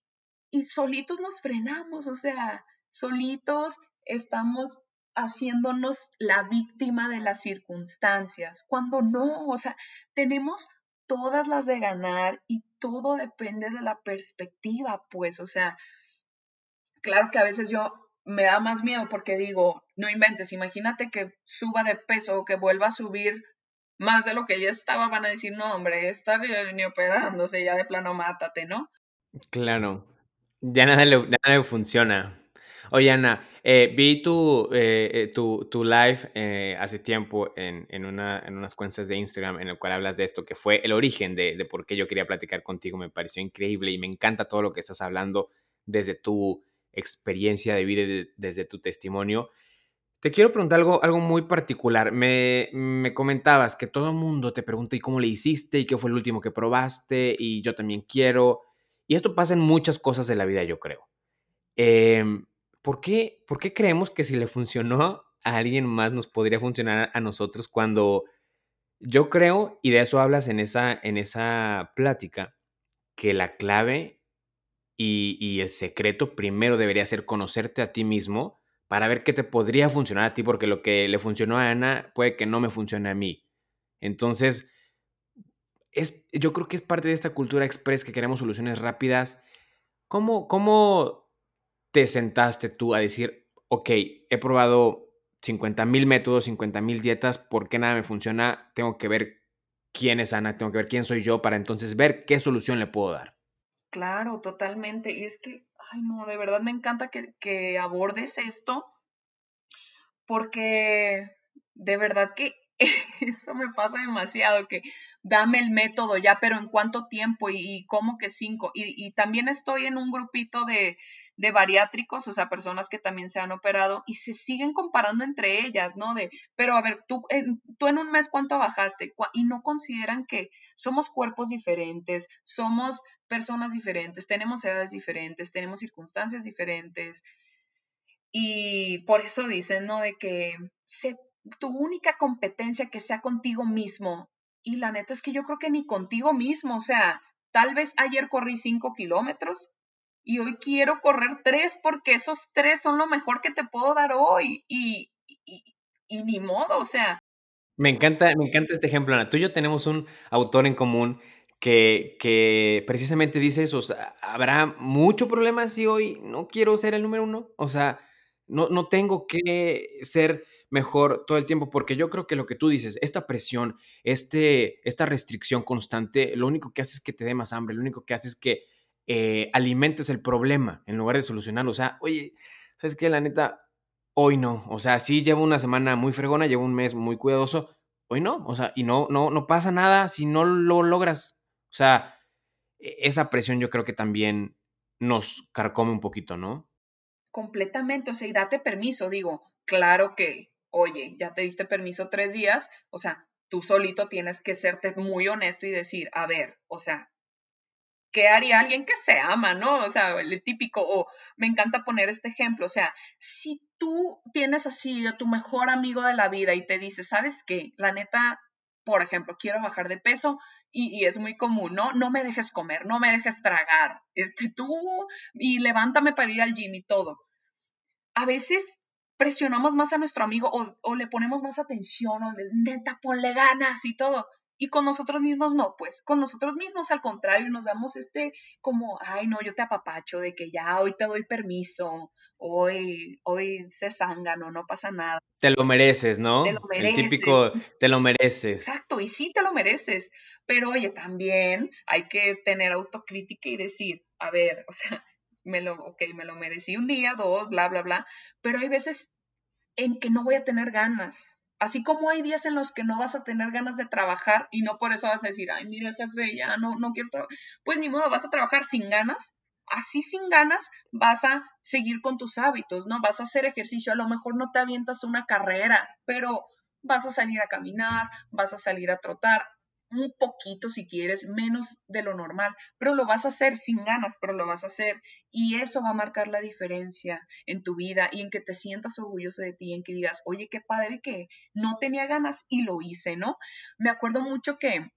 y solitos nos frenamos, o sea, solitos estamos haciéndonos la víctima de las circunstancias, cuando no, o sea, tenemos todas las de ganar y todo depende de la perspectiva, pues, o sea, claro que a veces yo me da más miedo porque digo, no inventes, imagínate que suba de peso o que vuelva a subir más de lo que ya estaba, van a decir, no, hombre, está ni operándose, ya de plano mátate, ¿no? Claro, ya nada le, nada le funciona. Oye, Ana, eh, vi tu, eh, eh, tu, tu, live hace tiempo en, en, una, en, unas cuentas de Instagram en el cual hablas de esto, que fue el origen de, de, por qué yo quería platicar contigo. Me pareció increíble y me encanta todo lo que estás hablando desde tu experiencia de vida, desde tu testimonio. Te quiero preguntar algo, algo muy particular. Me, me comentabas que todo el mundo te pregunta y cómo le hiciste y qué fue el último que probaste y yo también quiero. Y esto pasa en muchas cosas de la vida, yo creo. Eh, ¿por qué, ¿por qué creemos que si le funcionó a alguien más nos podría funcionar a nosotros cuando yo creo, y de eso hablas en esa, en esa plática, que la clave y, el secreto primero debería ser conocerte a ti mismo para ver qué te podría funcionar a ti, porque lo que le funcionó a Ana puede que no me funcione a mí. Entonces, es, yo creo que es parte de esta cultura express que queremos soluciones rápidas. ¿Cómo, cómo te sentaste tú a decir, ok, he probado 50 mil métodos, 50 mil dietas, ¿por qué nada me funciona? Tengo que ver quién es Ana, tengo que ver quién soy yo para entonces ver qué solución le puedo dar. Claro, totalmente. Y es que, ay no, de verdad me encanta que, que abordes esto porque de verdad que eso me pasa demasiado, que dame el método ya, pero en cuánto tiempo y, cómo que cinco. Y, también estoy en un grupito de, de, bariátricos, o sea, personas que también se han operado y se siguen comparando entre ellas, ¿no? De, pero a ver, tú en, tú en un mes cuánto bajaste y no consideran que somos cuerpos diferentes, somos personas diferentes, tenemos edades diferentes, tenemos circunstancias diferentes. Y por eso dicen, ¿no? De que se tu única competencia que sea contigo mismo. Y la neta es que yo creo que ni contigo mismo, o sea, tal vez ayer corrí cinco kilómetros y hoy quiero correr tres porque esos tres son lo mejor que te puedo dar hoy y, y, ni modo, o sea. Me encanta, me encanta este ejemplo, Ana. Tú y yo tenemos un autor en común que, que precisamente dice eso, o sea, habrá mucho problema si hoy no quiero ser el número uno, o sea, no, no tengo que ser mejor todo el tiempo, porque yo creo que lo que tú dices, esta presión, este, esta restricción constante, lo único que hace es que te dé más hambre, lo único que hace es que eh, alimentes el problema en lugar de solucionarlo. O sea, oye, ¿sabes qué? La neta, hoy no. O sea, sí llevo una semana muy fregona, llevo un mes muy cuidadoso, hoy no. O sea, y no, no, no pasa nada si no lo logras. O sea, e, esa presión yo creo que también nos carcome un poquito, ¿no? Completamente, o sea, y date permiso, digo, claro que oye, ya te diste permiso tres días, o sea, tú solito tienes que serte muy honesto y decir, a ver, o sea, ¿qué haría alguien que se ama, no? O sea, el típico, o me encanta poner este ejemplo, o sea, si tú tienes así a tu mejor amigo de la vida y te dice, ¿sabes qué? La neta, por ejemplo, quiero bajar de peso, y, y, es muy común, ¿no? No me dejes comer, no me dejes tragar, este, tú, y levántame para ir al gym y todo. A veces presionamos más a nuestro amigo o, le ponemos más atención o le, neta, ponle ganas y todo. Y con nosotros mismos no, pues con nosotros mismos al contrario nos damos este como, ay no, yo te apapacho de que ya hoy te doy permiso, hoy, hoy se zángano, no pasa nada. Te lo mereces, ¿no? Te lo mereces. El típico, te lo mereces. Exacto, y sí te lo mereces. Pero oye, también hay que tener autocrítica y decir, a ver, o sea, me lo, ok, me lo merecí un día, dos, bla, bla, bla, pero hay veces en que no voy a tener ganas. Así como hay días en los que no vas a tener ganas de trabajar y no por eso vas a decir, ay, mira, jefe, ya no, no quiero trabajar. Pues ni modo, vas a trabajar sin ganas. Así sin ganas vas a seguir con tus hábitos, ¿no? Vas a hacer ejercicio. A lo mejor no te avientas una carrera, pero vas a salir a caminar, vas a salir a trotar. Un poquito si quieres, menos de lo normal, pero lo vas a hacer sin ganas, pero lo vas a hacer y eso va a marcar la diferencia en tu vida y en que te sientas orgulloso de ti, en que digas, oye, qué padre que no tenía ganas y lo hice, ¿no? Me acuerdo mucho que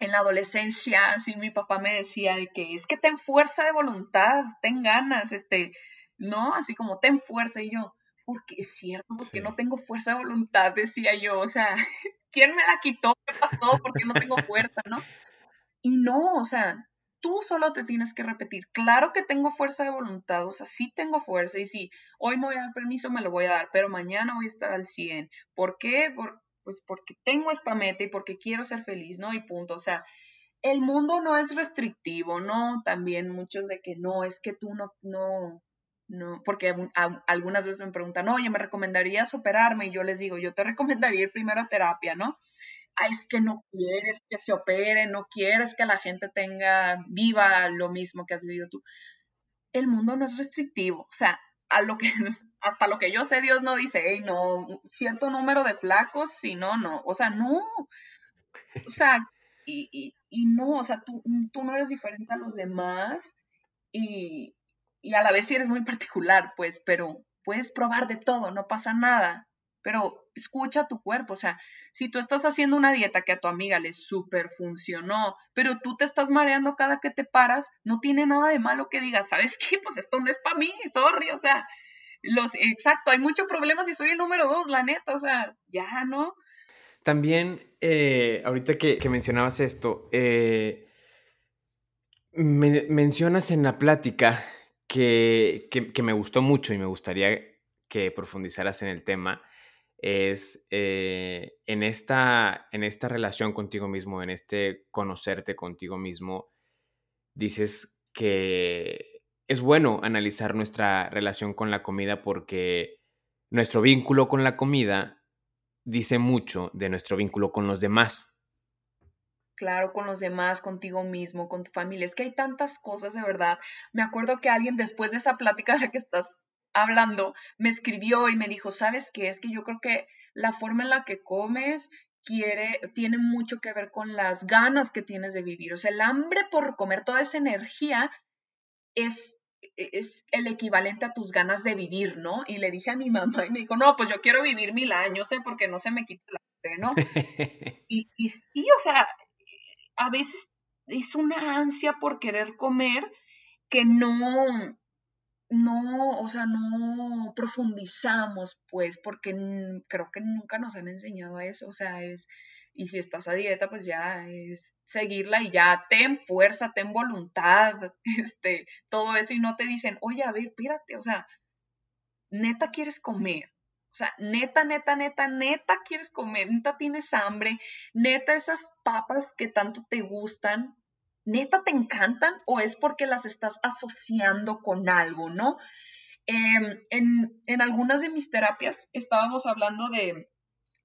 en la adolescencia, así mi papá me decía de que es que ten fuerza de voluntad, ten ganas, este, ¿no? Así como ten fuerza y yo, porque es cierto, porque no tengo fuerza de voluntad, decía yo, o sea, ¿quién me la quitó? ¿Qué pasó? Porque no tengo fuerza, ¿no? Y no, o sea, tú solo te tienes que repetir, claro que tengo fuerza de voluntad, o sea, sí tengo fuerza y sí, hoy me voy a dar permiso, me lo voy a dar, pero mañana voy a estar al 100. ¿Por qué? pues porque tengo esta y porque quiero ser feliz, ¿no? Y punto, o sea, el mundo no es restrictivo, ¿no? También muchos de que no, es que tú no, no, no, porque algunas veces me preguntan, oye, ¿me recomendarías operarme? Y yo les digo, yo te recomendaría ir primero a terapia, ¿no? Ay, es que no quieres que se opere, no quieres que la gente tenga, viva lo mismo que has vivido tú. El mundo no es restrictivo, o sea, a lo que, hasta lo que yo sé, Dios no dice, hey, no, cierto número de flacos, si no, no, o sea, no, o sea, y, y, y no, o sea, tú, tú no eres diferente a los demás y, y a la vez sí eres muy particular, pues, pero puedes probar de todo, no pasa nada. Pero escucha tu cuerpo, o sea, si tú estás haciendo una dieta que a tu amiga le súper funcionó, pero tú te estás mareando cada que te paras, no tiene nada de malo que digas, ¿sabes qué? Pues esto no es para mí, sorry, o sea, los, exacto, hay muchos problemas y soy el número dos, la neta, o sea, ya, ¿no? También, eh, ahorita que, mencionabas esto, eh, mencionas en la plática que, me gustó mucho y me gustaría que profundizaras en el tema es eh, en, esta, en esta relación contigo mismo, en este conocerte contigo mismo, dices que es bueno analizar nuestra relación con la comida porque nuestro vínculo con la comida dice mucho de nuestro vínculo con los demás claro, con los demás, contigo mismo, con tu familia. Es que hay tantas cosas de verdad. Me acuerdo que alguien después de esa plática de la que estás hablando me escribió y me dijo, ¿sabes qué? Es que yo creo que la forma en la que comes quiere, tiene mucho que ver con las ganas que tienes de vivir. O sea, el hambre por comer toda esa energía es, es el equivalente a tus ganas de vivir, ¿no? Y le dije a mi mamá y me dijo, no, pues yo quiero vivir mil años, ¿eh? Porque no se me quita la ¿no? y, y, y, o sea, a veces es una ansia por querer comer que no, no, o sea, no profundizamos, pues, porque creo que nunca nos han enseñado a eso, o sea, es, y si estás a dieta, pues ya es seguirla y ya ten fuerza, ten voluntad, este, todo eso, y no te dicen, oye, a ver, espérate, o sea, neta quieres comer, o sea, neta, neta, neta, neta quieres comer, neta tienes hambre, neta esas papas que tanto te gustan, neta te encantan o es porque las estás asociando con algo, ¿no? Em, en, en, algunas de mis terapias estábamos hablando de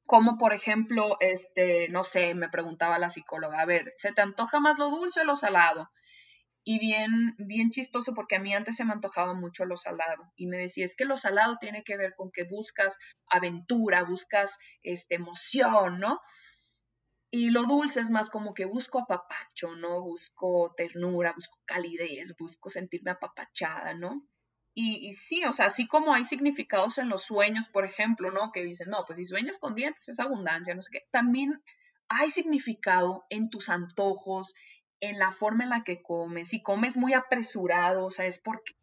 cómo, por ejemplo, este, no sé, me preguntaba la psicóloga, a ver, ¿se te antoja más lo dulce o lo salado? Y bien, bien chistoso porque a mí antes se me antojaba mucho lo salado y me decía, es que lo salado tiene que ver con que buscas aventura, buscas este, emoción, ¿no? Y lo dulce es más como que busco apapacho, ¿no? Busco ternura, busco calidez, busco sentirme apapachada, ¿no? Y, y, sí, o sea, así como hay significados en los sueños, por ejemplo, ¿no? Que dicen, no, pues si sueñas con dientes es abundancia, no sé qué. También hay significado en tus antojos, en la forma en la que comes. Si comes muy apresurado, o sea, es porque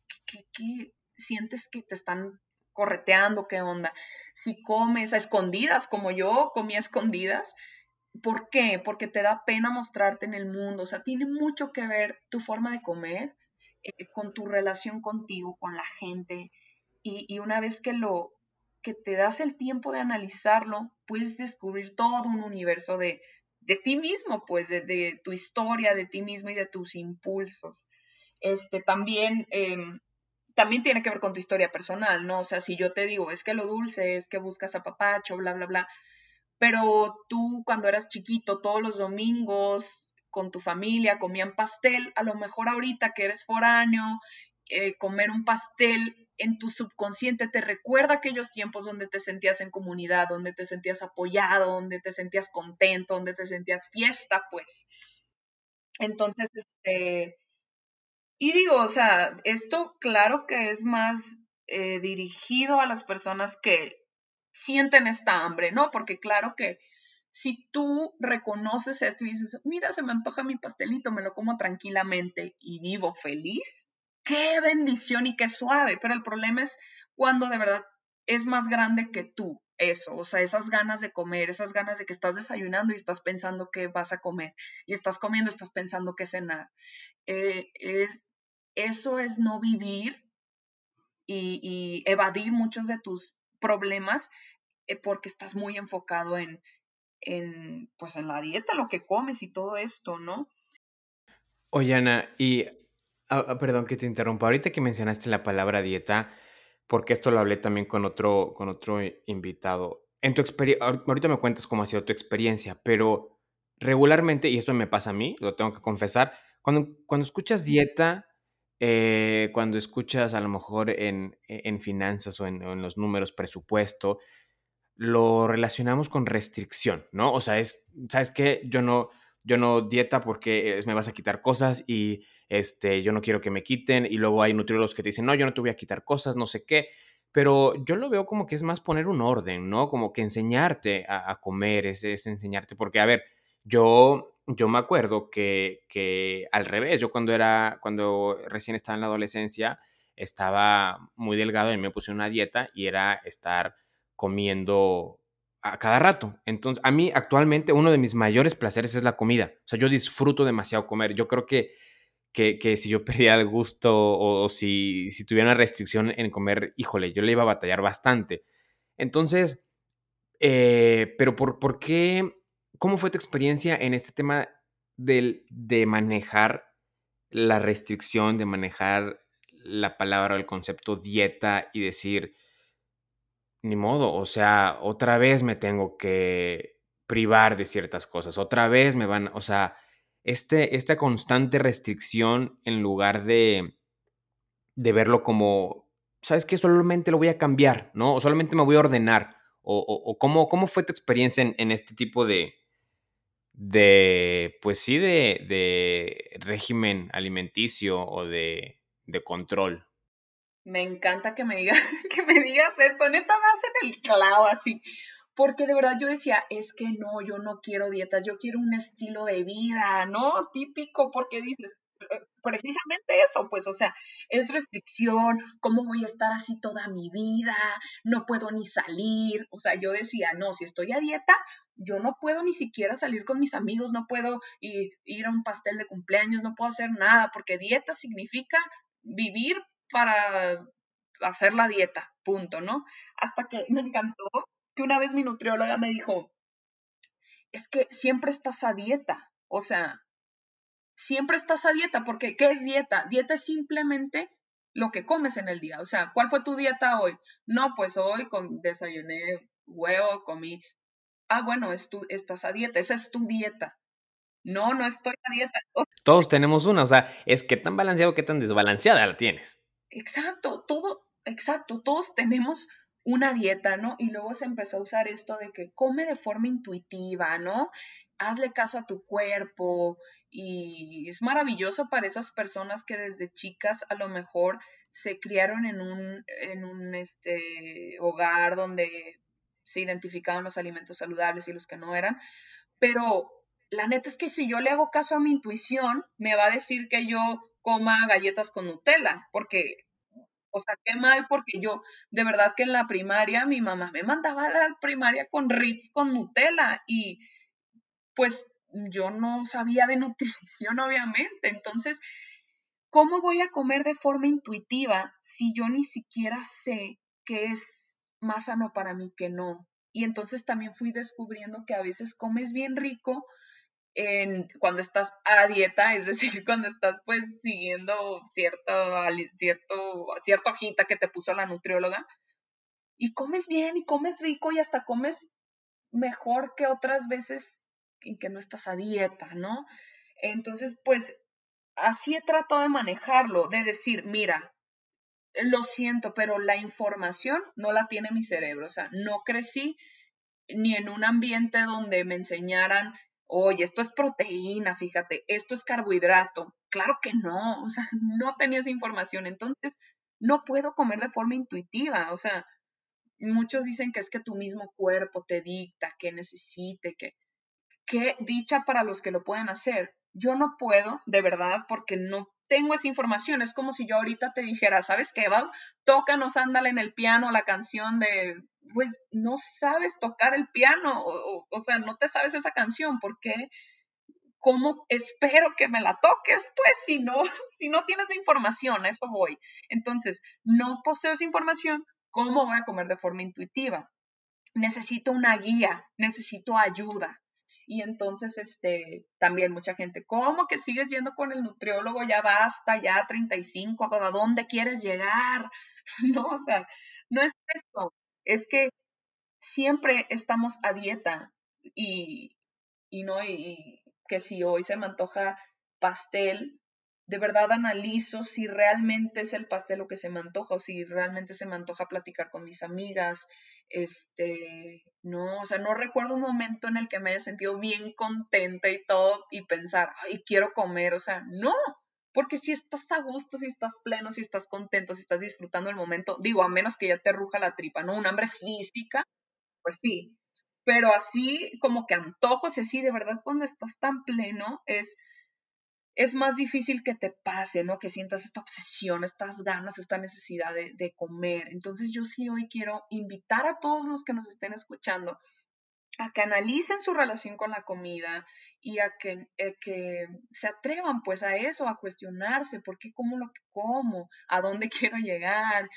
sientes que te están correteando, ¿qué onda? Si comes a escondidas, como yo comía escondidas, ¿por qué? Porque te da pena mostrarte en el mundo. O sea, tiene mucho que ver tu forma de comer eh, con tu relación contigo, con la gente. Y, y una vez que lo que te das el tiempo de analizarlo, puedes descubrir todo un universo de, de ti mismo, pues, de, tu historia, de ti mismo y de tus impulsos. Este, también, em, también tiene que ver con tu historia personal, ¿no? O sea, si yo te digo, es que lo dulce es que buscas a papacho, bla, bla, bla, pero tú cuando eras chiquito, todos los domingos con tu familia comían pastel, a lo mejor ahorita que eres foráneo eh, comer un pastel en tu subconsciente te recuerda aquellos tiempos donde te sentías en comunidad, donde te sentías apoyado, donde te sentías contento, donde te sentías fiesta, pues. Entonces, este, y digo, o sea, esto claro que es más eh, dirigido a las personas que sienten esta hambre, ¿no? Porque claro que si tú reconoces esto y dices, mira, se me antoja mi pastelito, me lo como tranquilamente y vivo feliz, qué bendición y qué suave, pero el problema es cuando de verdad es más grande que tú, eso, o sea, esas ganas de comer, esas ganas de que estás desayunando y estás pensando que vas a comer, y estás comiendo, estás pensando que cenar. Eh, es, eso es no vivir y, evadir muchos de tus problemas eh, porque estás muy enfocado en, en, pues en la dieta, lo que comes y todo esto, ¿no? Oye, Ana, y ah, ah, perdón que te interrumpa. Ahorita que mencionaste la palabra dieta, porque esto lo hablé también con otro, con otro invitado. En tu experiencia, ahorita me cuentas cómo ha sido tu experiencia, pero regularmente, y esto me pasa a mí, lo tengo que confesar, cuando, cuando escuchas dieta, eh, cuando escuchas a lo mejor en, en finanzas o en, en, los números, presupuesto, lo relacionamos con restricción, ¿no? O sea, es, ¿sabes qué? Yo no, yo no dieta porque me vas a quitar cosas y este, yo no quiero que me quiten y luego hay nutriólogos que te dicen, no, yo no te voy a quitar cosas, no sé qué, pero yo lo veo como que es más poner un orden, ¿no? Como que enseñarte a, comer, es, es, enseñarte, porque a ver, yo, yo me acuerdo que, que al revés, yo cuando era, cuando recién estaba en la adolescencia, estaba muy delgado y me puse una dieta y era estar comiendo a cada rato. Entonces, a mí actualmente uno de mis mayores placeres es la comida. O sea, yo disfruto demasiado comer. Yo creo que, que, si yo perdiera el gusto o, si, si, tuviera una restricción en comer, híjole, yo le iba a batallar bastante. Entonces, eh, pero por, por, qué? ¿Cómo fue tu experiencia en este tema del, de manejar la restricción, de manejar la palabra o el concepto dieta y decir, ni modo, o sea, otra vez me tengo que privar de ciertas cosas, otra vez me van, o sea, este, esta constante restricción en lugar de, de verlo como, ¿sabes qué? Solamente lo voy a cambiar, ¿no? O solamente me voy a ordenar. O, o, ¿cómo, ¿cómo, fue tu experiencia en, en, este tipo de, de, pues sí, de, de régimen alimenticio o de, de control? Me encanta que me, digas, que me digas esto, neta, vas en el clavo así. Porque de verdad yo decía, es que no, yo no quiero dietas, yo quiero un estilo de vida, ¿no? Típico, porque dices, eh, precisamente eso, pues, o sea, es restricción, ¿cómo voy a estar así toda mi vida? No puedo ni salir, o sea, yo decía, no, si estoy a dieta, yo no puedo ni siquiera salir con mis amigos, no puedo ir, ir a un pastel de cumpleaños, no puedo hacer nada, porque dieta significa vivir para hacer la dieta, punto, ¿no? Hasta que me encantó que una vez mi nutrióloga me dijo, es que siempre estás a dieta, o sea, siempre estás a dieta, porque ¿qué es dieta? Dieta es simplemente lo que comes en el día, o sea, ¿cuál fue tu dieta hoy? No, pues hoy con, desayuné huevo, comí, ah, bueno, es tu, estás a dieta, esa es tu dieta. No, no estoy a dieta. Todos tenemos una, o sea, es que tan balanceado, que tan desbalanceada la tienes. Exacto, todo, exacto, todos tenemos una dieta, ¿no? Y luego se empezó a usar esto de que come de forma intuitiva, ¿no? Hazle caso a tu cuerpo y es maravilloso para esas personas que desde chicas a lo mejor se criaron en un, en un este, hogar donde se identificaban los alimentos saludables y los que no eran, pero la neta es que si yo le hago caso a mi intuición, me va a decir que yo coma galletas con Nutella, porque, o sea, qué mal, porque yo, de verdad que en la primaria, mi mamá me mandaba a la primaria con Ritz con Nutella y pues yo no sabía de nutrición, obviamente. Entonces, ¿cómo voy a comer de forma intuitiva si yo ni siquiera sé qué es más sano para mí que no? Y entonces también fui descubriendo que a veces comes bien rico, cuando estás a dieta, es decir, cuando estás pues siguiendo cierta, cierto, cierta hojita que te puso la nutrióloga, y comes bien y comes rico y hasta comes mejor que otras veces en que no estás a dieta, ¿no? Entonces, pues así he tratado de manejarlo, de decir, mira, lo siento, pero la información no la tiene mi cerebro. O sea, no crecí ni en un ambiente donde me enseñaran, oye, esto es proteína, fíjate, esto es carbohidrato. Claro que no, o sea, no tenía esa información. Entonces, no puedo comer de forma intuitiva. O sea, muchos dicen que es que tu mismo cuerpo te dicta que necesite, que... Qué dicha para los que lo pueden hacer. Yo no puedo, de verdad, porque no tengo esa información. Es como si yo ahorita te dijera, ¿sabes qué, Val? Tócanos, ándale en el piano la canción de, pues no sabes tocar el piano, o, sea, no te sabes esa canción, ¿por qué? ¿Cómo espero que me la toques? Pues si no, si no tienes la información, a eso voy. Entonces, no poseo esa información, ¿cómo voy a comer de forma intuitiva? Necesito una guía, necesito ayuda. Y entonces, este, también mucha gente, ¿cómo que sigues yendo con el nutriólogo? Ya basta, ya 35, ¿a dónde quieres llegar? No, o sea, no es esto, es que siempre estamos a dieta y, y no, y, que si hoy se me antoja pastel, de verdad analizo si realmente es el pastel lo que se me antoja o si realmente se me antoja platicar con mis amigas. Este, no, o sea, no recuerdo un momento en el que me haya sentido bien contenta y todo y pensar, ay, quiero comer, o sea, no, porque si estás a gusto, si estás pleno, si estás contento, si estás disfrutando el momento, digo, a menos que ya te ruja la tripa, ¿no? Un hambre física, pues sí, pero así como que antojos y así, de verdad, cuando estás tan pleno, es es más difícil que te pase, ¿no? Que sientas esta obsesión, estas ganas, esta necesidad de, comer. Entonces yo sí hoy quiero invitar a todos los que nos estén escuchando a que analicen su relación con la comida y a que, eh, que, se atrevan pues a eso, a cuestionarse, ¿por qué como lo que como? ¿A dónde quiero llegar?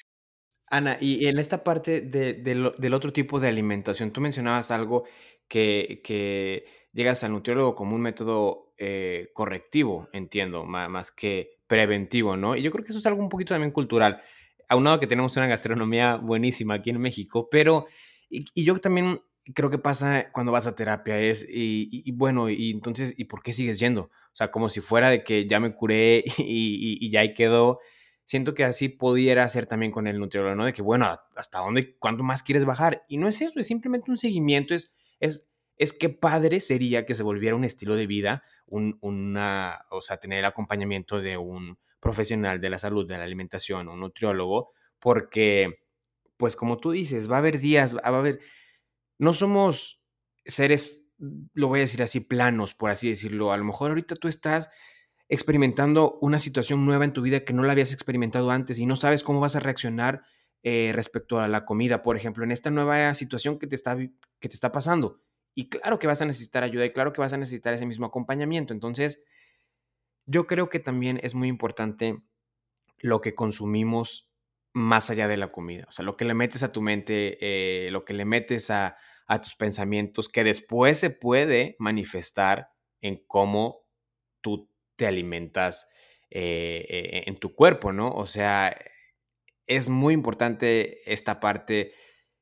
Ana, y en esta parte del otro tipo de alimentación, tú mencionabas algo que, que llegas al nutriólogo como un método eh, correctivo, entiendo, más, que preventivo, ¿no? Y yo creo que eso es algo un poquito también cultural. Aunado que tenemos una gastronomía buenísima aquí en México, pero, y, yo también creo que pasa cuando vas a terapia es, y, bueno, y entonces, ¿y por qué sigues yendo? O sea, como si fuera de que ya me curé y, ya ahí quedó. Siento que así pudiera ser también con el nutriólogo, ¿no? De que, bueno, ¿hasta dónde, cuánto más quieres bajar? Y no es eso, es simplemente un seguimiento, es, es es que padre sería que se volviera un estilo de vida, un, una, o sea, tener el acompañamiento de un profesional de la salud, de la alimentación, un nutriólogo, porque, pues como tú dices, va a haber días, va a haber, no somos seres, lo voy a decir así, planos, por así decirlo. A lo mejor ahorita tú estás experimentando una situación nueva en tu vida que no la habías experimentado antes y no sabes cómo vas a reaccionar eh, respecto a la comida, por ejemplo, en esta nueva situación que te está, que te está pasando y claro que vas a necesitar ayuda y claro que vas a necesitar ese mismo acompañamiento. Entonces, yo creo que también es muy importante lo que consumimos más allá de la comida. O sea, lo que le metes a tu mente, eh, lo que le metes a, tus pensamientos, que después se puede manifestar en cómo tú te alimentas eh, eh, en tu cuerpo, ¿no? O sea, es muy importante esta parte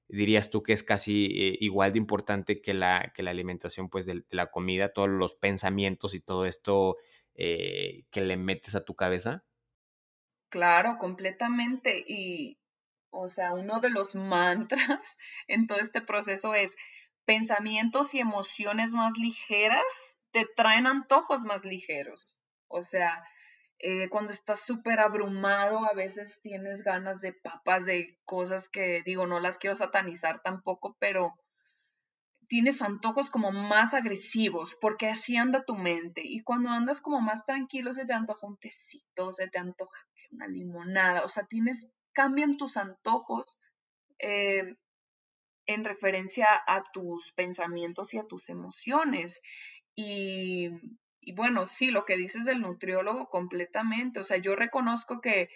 dirías tú que es casi igual de importante que la, que la alimentación pues de, la comida, todos los pensamientos y todo esto que le metes a tu cabeza? Claro, completamente. Y, o sea, uno de los mantras en todo este proceso es pensamientos y emociones más ligeras te traen antojos más ligeros. O sea, eh, cuando estás súper abrumado, a veces tienes ganas de papas, de cosas que digo, no las quiero satanizar tampoco, pero tienes antojos como más agresivos, porque así anda tu mente. Y cuando andas como más tranquilo, se te antoja un tecito, se te antoja una limonada, o sea, tienes, cambian tus antojos eh, en referencia a tus pensamientos y a tus emociones. Y y bueno, sí, lo que dices del nutriólogo completamente, o sea, yo reconozco que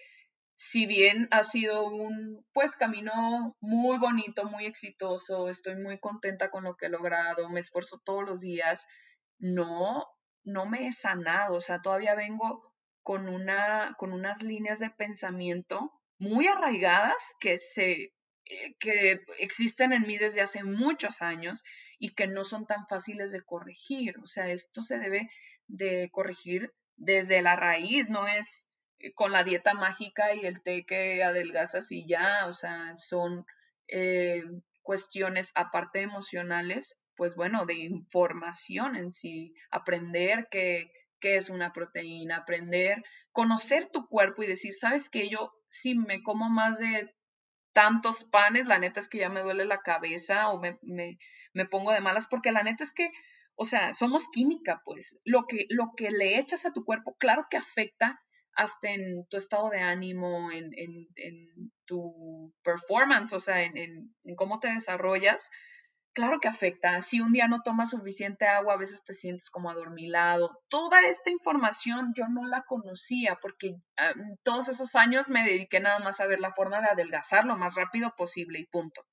si bien ha sido un pues camino muy bonito, muy exitoso, estoy muy contenta con lo que he logrado, me esfuerzo todos los días, no no me he sanado, o sea, todavía vengo con una con unas líneas de pensamiento muy arraigadas que se eh, que existen en mí desde hace muchos años y que no son tan fáciles de corregir. O sea, esto se debe de corregir desde la raíz, no es con la dieta mágica y el té que adelgazas y ya, o sea, son eh, cuestiones aparte emocionales, pues bueno, de información en sí, aprender qué, qué es una proteína, aprender, conocer tu cuerpo y decir, sabes que yo si me como más de tantos panes, la neta es que ya me duele la cabeza o me, me, me pongo de malas, porque la neta es que o sea, somos química, pues. Lo que, lo que le echas a tu cuerpo, claro que afecta hasta en tu estado de ánimo, en, tu performance, o sea, en, cómo te desarrollas. Claro que afecta. Si un día no tomas suficiente agua, a veces te sientes como adormilado. Toda esta información yo no la conocía porque ah, todos esos años me dediqué nada más a ver la forma de adelgazar lo más rápido posible y punto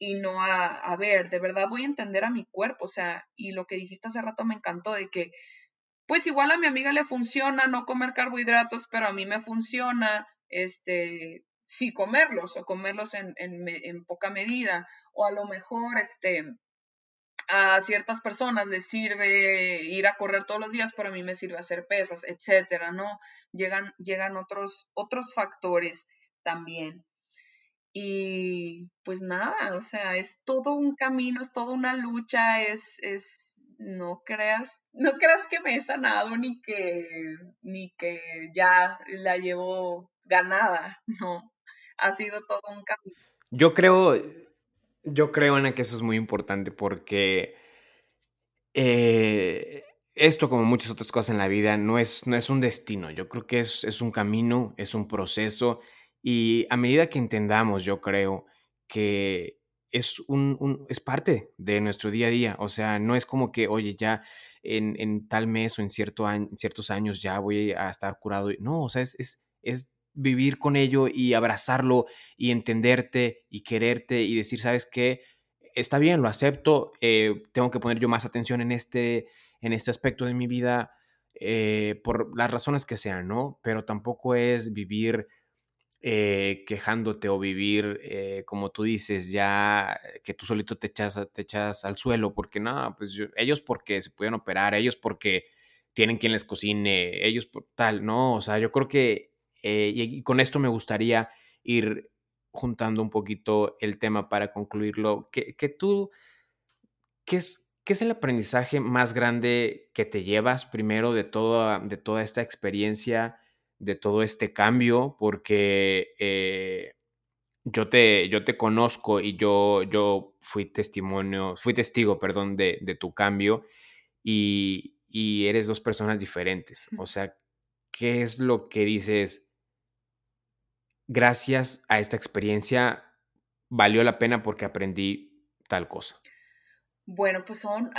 y no a, a ver, de verdad voy a entender a mi cuerpo, o sea, y lo que dijiste hace rato me encantó de que, pues igual a mi amiga le funciona no comer carbohidratos, pero a mí me funciona, este, sí comerlos o comerlos en, en, poca medida, o a lo mejor, este, a ciertas personas les sirve ir a correr todos los días, pero a mí me sirve hacer pesas, etcétera, ¿no? Llegan, llegan otros, otros factores también. Y pues nada, o sea, es todo un camino, es toda una lucha, es, es, no creas, no creas que me he sanado ni que, ni que ya la llevo ganada, no, ha sido todo un camino. Yo creo, yo creo, Ana, que eso es muy importante porque eh, esto, como muchas otras cosas en la vida, no es, no es un destino. Yo creo que es, es un camino, es un proceso y a medida que entendamos, yo creo que es, un, es parte de nuestro día a día. O sea, no es como que, oye, ya en, tal mes o en, cierto ciertos años ya voy a estar curado. No, o sea, es, es, es vivir con ello y abrazarlo y entenderte y quererte y decir, ¿sabes qué? Está bien, lo acepto, eh, tengo que poner yo más atención en este, en este aspecto de mi vida eh, por las razones que sean, ¿no? Pero tampoco es vivir eh, quejándote o vivir, eh, como tú dices, ya que tú solito te echas, te echas al suelo, porque no, pues ellos porque se pueden operar, ellos porque tienen quien les cocine, ellos por tal, no, o sea, yo creo que, eh, y, con esto me gustaría ir juntando un poquito el tema para concluirlo, que, que tú, ¿qué es, ¿qué es el aprendizaje más grande que te llevas primero de de toda esta experiencia? De todo este cambio, porque eh, yo, te, yo te conozco y yo, yo fui testimonio, fui testigo, perdón, de, tu cambio y, y, eres dos personas diferentes. O sea, ¿qué es lo que dices? Gracias a esta experiencia valió la pena porque aprendí tal cosa. Bueno, pues son,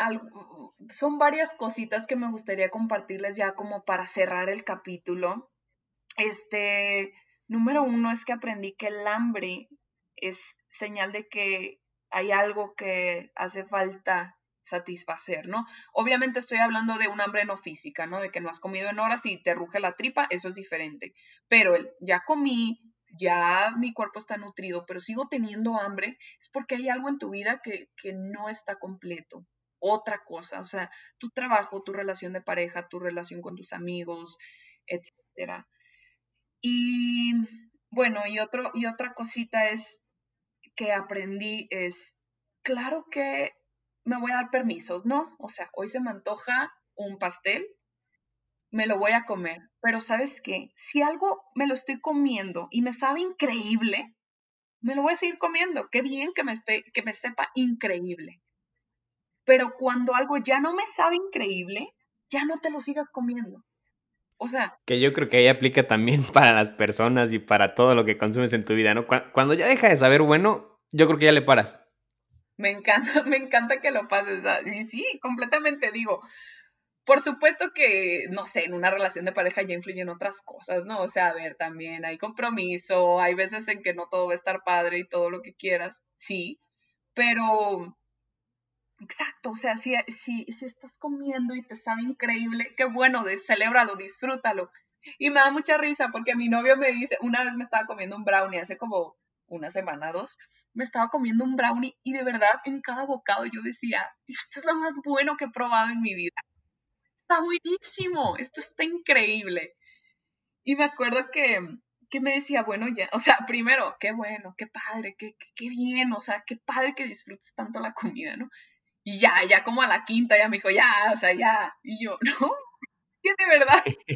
son varias cositas que me gustaría compartirles ya como para cerrar el capítulo. Este, número uno es que aprendí que el hambre es señal de que hay algo que hace falta satisfacer, ¿no? Obviamente estoy hablando de un hambre no física, ¿no? De que no has comido en horas y te ruge la tripa, eso es diferente. Pero el ya comí, ya mi cuerpo está nutrido, pero sigo teniendo hambre, es porque hay algo en tu vida que, que no está completo. Otra cosa, o sea, tu trabajo, tu relación de pareja, tu relación con tus amigos, etcétera. Y bueno, y, otro, y otra cosita es que aprendí es, claro que me voy a dar permisos, ¿no? O sea, hoy se me antoja un pastel, me lo voy a comer, pero ¿sabes qué? Si algo me lo estoy comiendo y me sabe increíble, me lo voy a seguir comiendo. Qué bien que me, esté, que me sepa increíble. Pero cuando algo ya no me sabe increíble, ya no te lo sigas comiendo. O sea. Que yo creo que ahí aplica también para las personas y para todo lo que consumes en tu vida, ¿no? Cuando ya deja de saber bueno, yo creo que ya le paras. Me encanta, me encanta que lo pases. Y sí, completamente digo. Por supuesto que, no sé, en una relación de pareja ya influyen otras cosas, ¿no? O sea, a ver, también hay compromiso, hay veces en que no todo va a estar padre y todo lo que quieras, sí, pero Exacto, o sea, si, si, si estás comiendo y te sabe increíble, qué bueno, de, celébralo, disfrútalo. Y me da mucha risa porque mi novio me dice, una vez me estaba comiendo un brownie, hace como una semana, dos, me estaba comiendo un brownie y de verdad en cada bocado yo decía, esto es lo más bueno que he probado en mi vida. Está buenísimo, esto está increíble. Y me acuerdo que, que me decía, bueno, ya, o sea, primero, qué bueno, qué padre, qué, qué, qué bien, o sea, qué padre que disfrutes tanto la comida, ¿no? Y ya, ya como a la quinta ya me dijo, ya, o sea, ya. Y yo, no, que de verdad,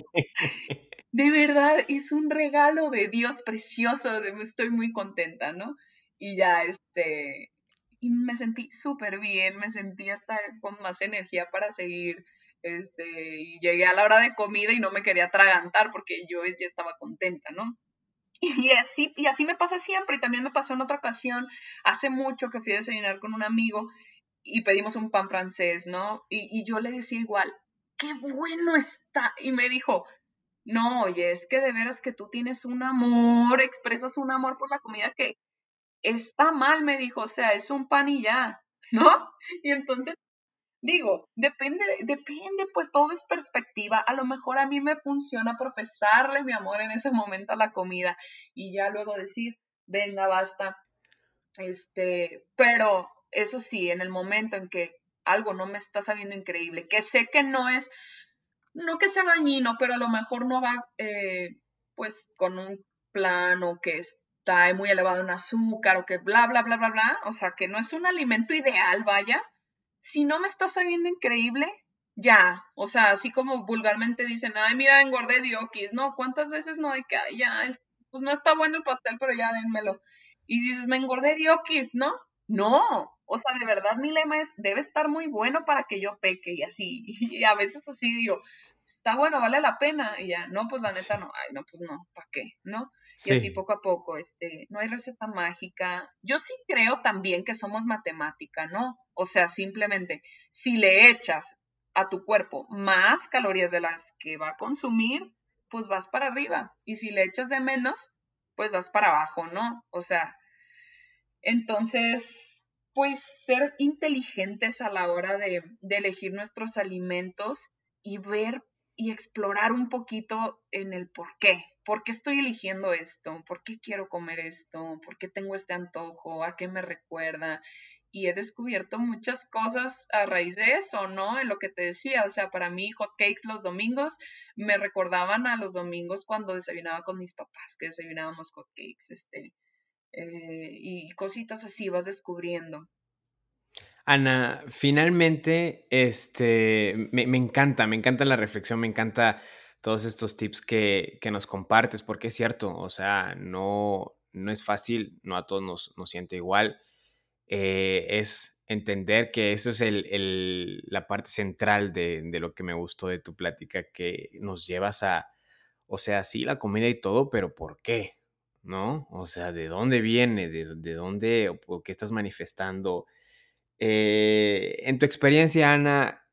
de verdad es un regalo de Dios precioso, de- estoy muy contenta, ¿no? Y ya, este, y me sentí súper bien, me sentí hasta con más energía para seguir, este, y llegué a la hora de comida y no me quería atragantar porque yo ya estaba contenta, ¿no? Y así, y así me pasa siempre, y también me pasó en otra ocasión, hace mucho que fui a desayunar con un amigo y pedimos un pan francés, ¿no? Y, yo le decía igual, qué bueno está, y me dijo, no, oye, es que de veras que tú tienes un amor, expresas un amor por la comida que está mal, me dijo, o sea, es un pan y ya, ¿no? Y entonces digo, depende, depende, pues todo es perspectiva. A lo mejor a mí me funciona profesarle mi amor en ese momento a la comida y ya luego decir, venga, basta. Este, pero eso sí, en el momento en que algo no me está sabiendo increíble, que sé que no es no que sea dañino, pero a lo mejor no va eh, pues con un plano que está muy elevado en azúcar o que bla, bla, bla, bla, bla. O sea, que no es un alimento ideal, vaya. Si no me está sabiendo increíble, ya. O sea, así como vulgarmente dicen, ay, mira, engordé diokis, ¿no? ¿Cuántas veces no hay que, ya, es- pues no está bueno el pastel, pero ya dénmelo. Y dices, me engordé diokis, ¿no? No, o sea, de verdad mi lema es, debe estar muy bueno para que yo peque y así. Y a veces así digo, está bueno, vale la pena. Y ya, no, pues la neta no, ay, no, pues no, ¿para qué? ¿No? Y así sí, poco a poco, este, no hay receta mágica. Yo sí creo también que somos matemática, ¿no? O sea, simplemente, si le echas a tu cuerpo más calorías de las que va a consumir, pues vas para arriba. Y si le echas de menos, pues vas para abajo, ¿no? O sea, entonces, pues ser inteligentes a la hora de, de elegir nuestros alimentos y ver y explorar un poquito en el por qué. ¿Por qué estoy eligiendo esto? ¿Por qué quiero comer esto? ¿Por qué tengo este antojo? ¿A qué me recuerda? Y he descubierto muchas cosas a raíz de eso, ¿no? En lo que te decía, o sea, para mí hot cakes los domingos me recordaban a los domingos cuando desayunaba con mis papás, que desayunábamos hot cakes, este, eh, y cositas así vas descubriendo. Ana, finalmente, este, me, me encanta, me encanta la reflexión, me encanta todos estos tips que, que nos compartes, porque es cierto, o sea, no, no es fácil, no a todos nos, nos siente igual, eh, es entender que eso es el, el- la parte central de, de lo que me gustó de tu plática, que nos llevas a, o sea, sí, la comida y todo, pero ¿por qué? ¿No? O sea, ¿de dónde viene? ¿De, de dónde o qué estás manifestando? Eh, en tu experiencia, Ana,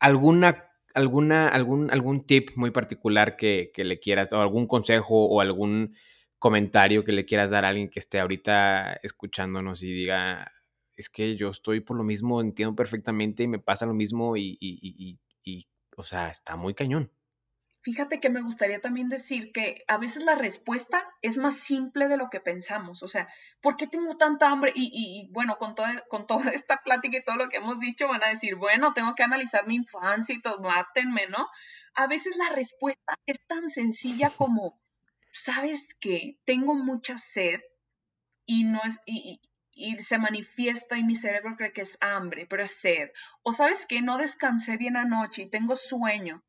¿alguna, alguna, algún, algún tip muy particular que, que le quieras, o algún consejo o algún comentario que le quieras dar a alguien que esté ahorita escuchándonos y diga, es que yo estoy por lo mismo, entiendo perfectamente y me pasa lo mismo y, y, y, y, o sea, está muy cañón. Fíjate que me gustaría también decir que a veces la respuesta es más simple de lo que pensamos. O sea, ¿por qué tengo tanta hambre? Y, y- y, bueno, con toda, con toda esta plática y todo lo que hemos dicho, van a decir, bueno, tengo que analizar mi infancia y todo, mátenme, ¿no? A veces la respuesta es tan sencilla como, ¿sabes qué? Tengo mucha sed y no es, y, se manifiesta y mi cerebro cree que es hambre, pero es sed. O sabes qué? No descansé bien anoche y tengo sueño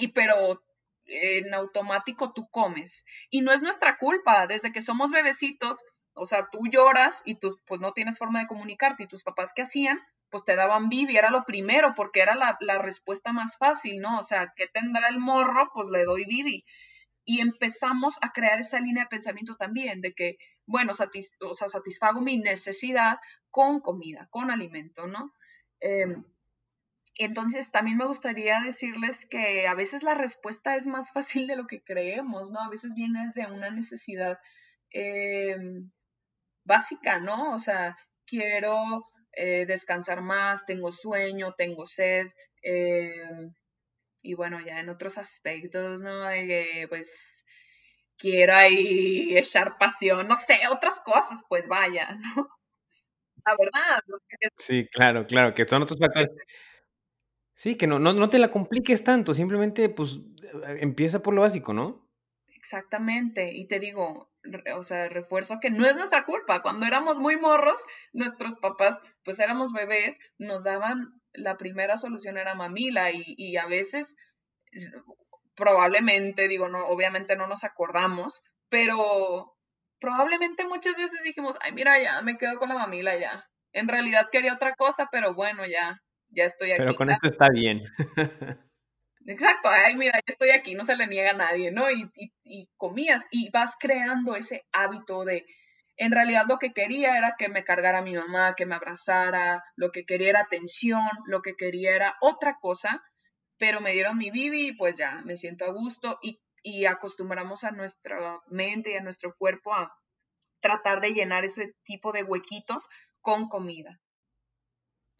y pero en automático tú comes. Y no es nuestra culpa, desde que somos bebecitos, o sea, tú lloras y tú pues no tienes forma de comunicarte y tus papás qué hacían, pues te daban bibi, era lo primero, porque era la, respuesta más fácil, ¿no? O sea, ¿qué tendrá el morro? Pues le doy bibi. Y empezamos a crear esa línea de pensamiento también, de que, bueno, satis o sea, satisfago mi necesidad con comida, con alimento, ¿no? Eh, entonces, también me gustaría decirles que a veces la respuesta es más fácil de lo que creemos, ¿no? A veces viene de una necesidad eh, básica, ¿no? O sea, quiero eh, descansar más, tengo sueño, tengo sed, eh, y bueno, ya en otros aspectos, ¿no? De que, pues, quiero ahí echar pasión, no sé, otras cosas, pues vaya, ¿no? La verdad, Sí, claro, claro, que son otros factores. Sí, que no, no, no te la compliques tanto, simplemente pues empieza por lo básico, ¿no? Exactamente, y te digo, o sea, refuerzo que no es nuestra culpa. Cuando éramos muy morros, nuestros papás, pues éramos bebés, nos daban la primera solución era mamila y, y a veces probablemente, digo, no, obviamente no nos acordamos, pero probablemente muchas veces dijimos, ay, mira, ya me quedo con la mamila ya. En realidad quería otra cosa, pero bueno, ya, ya estoy aquí. Pero con esto está bien. Exacto, ay, mira, ya estoy aquí, no se le niega a nadie, ¿no? Y, y, comías y vas creando ese hábito de, en realidad lo que quería era que me cargara mi mamá, que me abrazara, lo que quería era atención, lo que quería era otra cosa, pero me dieron mi bibi y pues ya, me siento a gusto y, y acostumbramos a nuestra mente y a nuestro cuerpo a tratar de llenar ese tipo de huequitos con comida.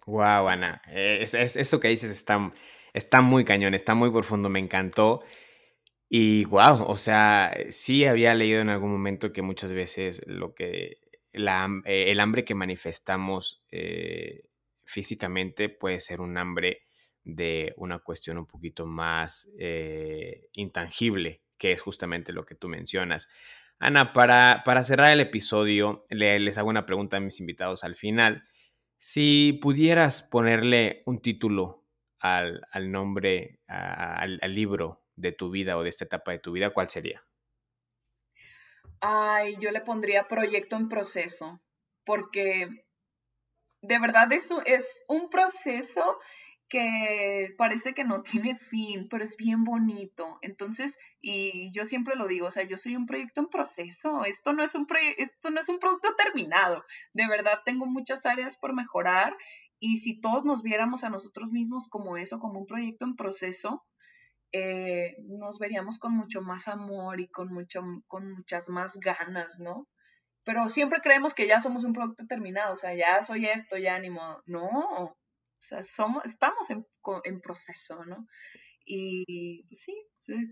Wow, Ana, es, eso que dices está, está muy cañón, está muy profundo, me encantó. Y wow, o sea, sí había leído en algún momento que muchas veces lo que la, eh, el hambre que manifestamos eh, físicamente puede ser un hambre de una cuestión un poquito más eh, intangible, que es justamente lo que tú mencionas. Ana, para, para cerrar el episodio, les hago una pregunta a mis invitados al final. Si pudieras ponerle un título al, nombre, al, al, libro de tu vida o de esta etapa de tu vida, ¿cuál sería? Ay, yo le pondría proyecto en proceso, porque de verdad eso es un proceso que parece que no tiene fin, pero es bien bonito. Entonces, y yo siempre lo digo, o sea, yo soy un proyecto en proceso, esto no es un, esto no es un producto terminado. De verdad, tengo muchas áreas por mejorar y si todos nos viéramos a nosotros mismos como eso, como un proyecto en proceso, eh, nos veríamos con mucho más amor y con, mucho, con muchas más ganas, ¿no? Pero siempre creemos que ya somos un producto terminado, o sea, ya soy esto, ya ánimo. No, o sea, somos, estamos en, en proceso, ¿no? Y pues sí,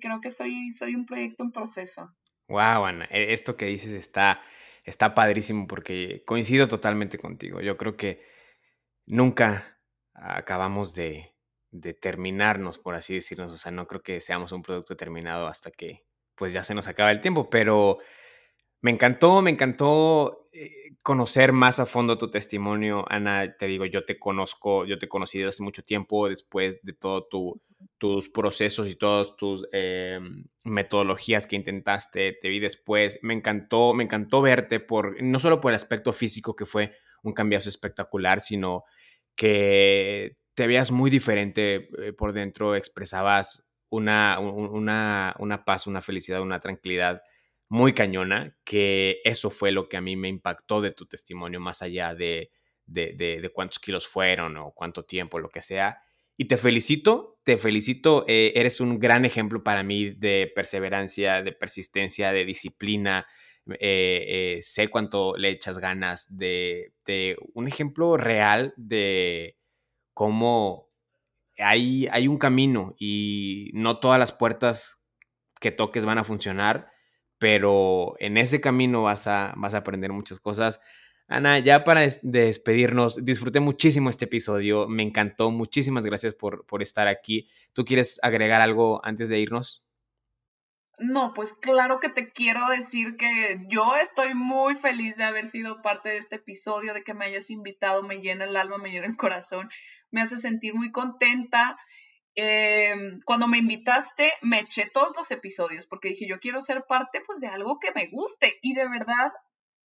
creo que soy, soy un proyecto en proceso. Wow, Ana, e, esto que dices está, está padrísimo porque coincido totalmente contigo. Yo creo que nunca acabamos de, de terminarnos, por así decirnos. O sea, no creo que seamos un producto terminado hasta que pues ya se nos acaba el tiempo, pero me encantó, me encantó eh, conocer más a fondo tu testimonio, Ana. Te digo, yo te conozco, yo te conocí desde hace mucho tiempo, después de todos tus procesos y todas tus em, metodologías que intentaste, te vi después. Me encantó, me encantó verte por, no solo por el aspecto físico, que fue un cambiazo espectacular, sino que te veías muy diferente eh, por dentro, expresabas una, una, una paz, una felicidad, una tranquilidad muy cañona, que eso fue lo que a mí me impactó de tu testimonio, más allá de, de, cuántos kilos fueron o cuánto tiempo, lo que sea. Y te felicito, te felicito, eh, eres un gran ejemplo para mí de perseverancia, de persistencia, de disciplina. Eh, eh, sé cuánto le echas ganas de, de, un ejemplo real de cómo hay, hay un camino y no todas las puertas que toques van a funcionar, pero en ese camino vas a, vas a aprender muchas cosas. Ana, ya para despedirnos, disfruté muchísimo este episodio, me encantó, muchísimas gracias por, por estar aquí. ¿Tú quieres agregar algo antes de irnos? No, pues claro que te quiero decir que yo estoy muy feliz de haber sido parte de este episodio, de que me hayas invitado, me llena el alma, me llena el corazón, me hace sentir muy contenta Em, cuando me invitaste, me eché todos los episodios porque dije, yo quiero ser parte pues de algo que me guste y de verdad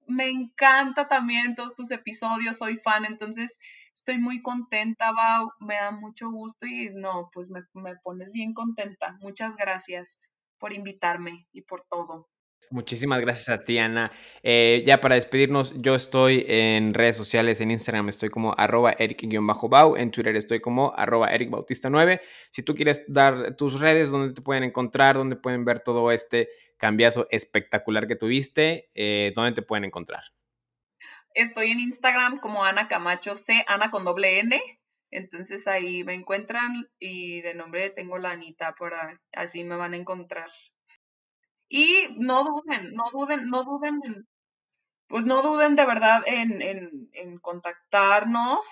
me encanta también todos tus episodios, soy fan, entonces estoy muy contenta, Bau, me da mucho gusto y no, pues me, me pones bien contenta. Muchas gracias por invitarme y por todo. Muchísimas gracias a ti, Ana. Eh, ya para despedirnos, yo estoy en redes sociales, en Instagram estoy como arroba eric-bau, en Twitter estoy como arroba ericbautista9. Si tú quieres dar tus redes, donde te pueden encontrar, donde pueden ver todo este cambiazo espectacular que tuviste, eh, ¿dónde te pueden encontrar? Estoy en Instagram como Ana Camacho C, Ana con doble N. Entonces ahí me encuentran y de nombre tengo la Anita por ahí. Así me van a encontrar. Y no duden, no duden, no duden en, pues no duden de verdad en, en, en contactarnos.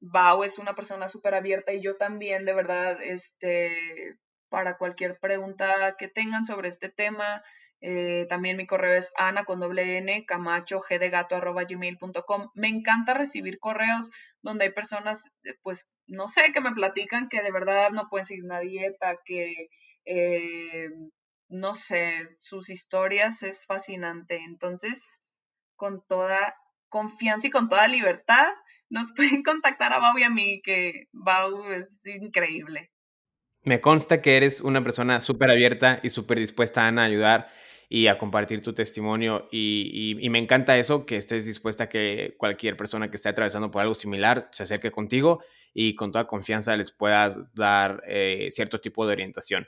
Bau es una persona súper abierta y yo también, de verdad, este, para cualquier pregunta que tengan sobre este tema, Eh, también mi correo es ana con doble n camacho g de gato arroba gmail.com. Me encanta recibir correos donde hay personas, eh, pues, no sé, que me platican que de verdad no pueden seguir una dieta, que, eh, no sé, sus historias es fascinante. Entonces, con toda confianza y con toda libertad, nos pueden contactar a Bau y a mí, que Bau es increíble. Me consta que eres una persona súper abierta y súper dispuesta, a ayudar y a compartir tu testimonio. Y, me encanta eso, que estés dispuesta a que cualquier persona que esté atravesando por algo similar se acerque contigo y con toda confianza les puedas dar eh, cierto tipo de orientación.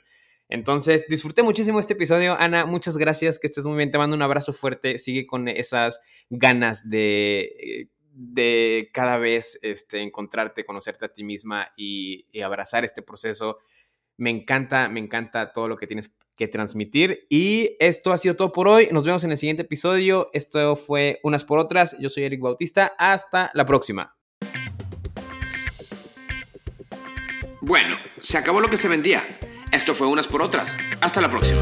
Entonces, disfruté muchísimo este episodio. Ana, muchas gracias, que estés muy bien. Te mando un abrazo fuerte. Sigue con esas ganas de, de cada vez este, encontrarte, conocerte a ti misma y, y abrazar este proceso me encanta, me encanta todo lo que tienes que transmitir. Y esto ha sido todo por hoy. Nos vemos en el siguiente episodio. Esto fue Unas por Otras. Yo soy Eric Bautista. Hasta la próxima. Bueno, se acabó lo que se vendía. Esto fue Unas por Otras. Hasta la próxima.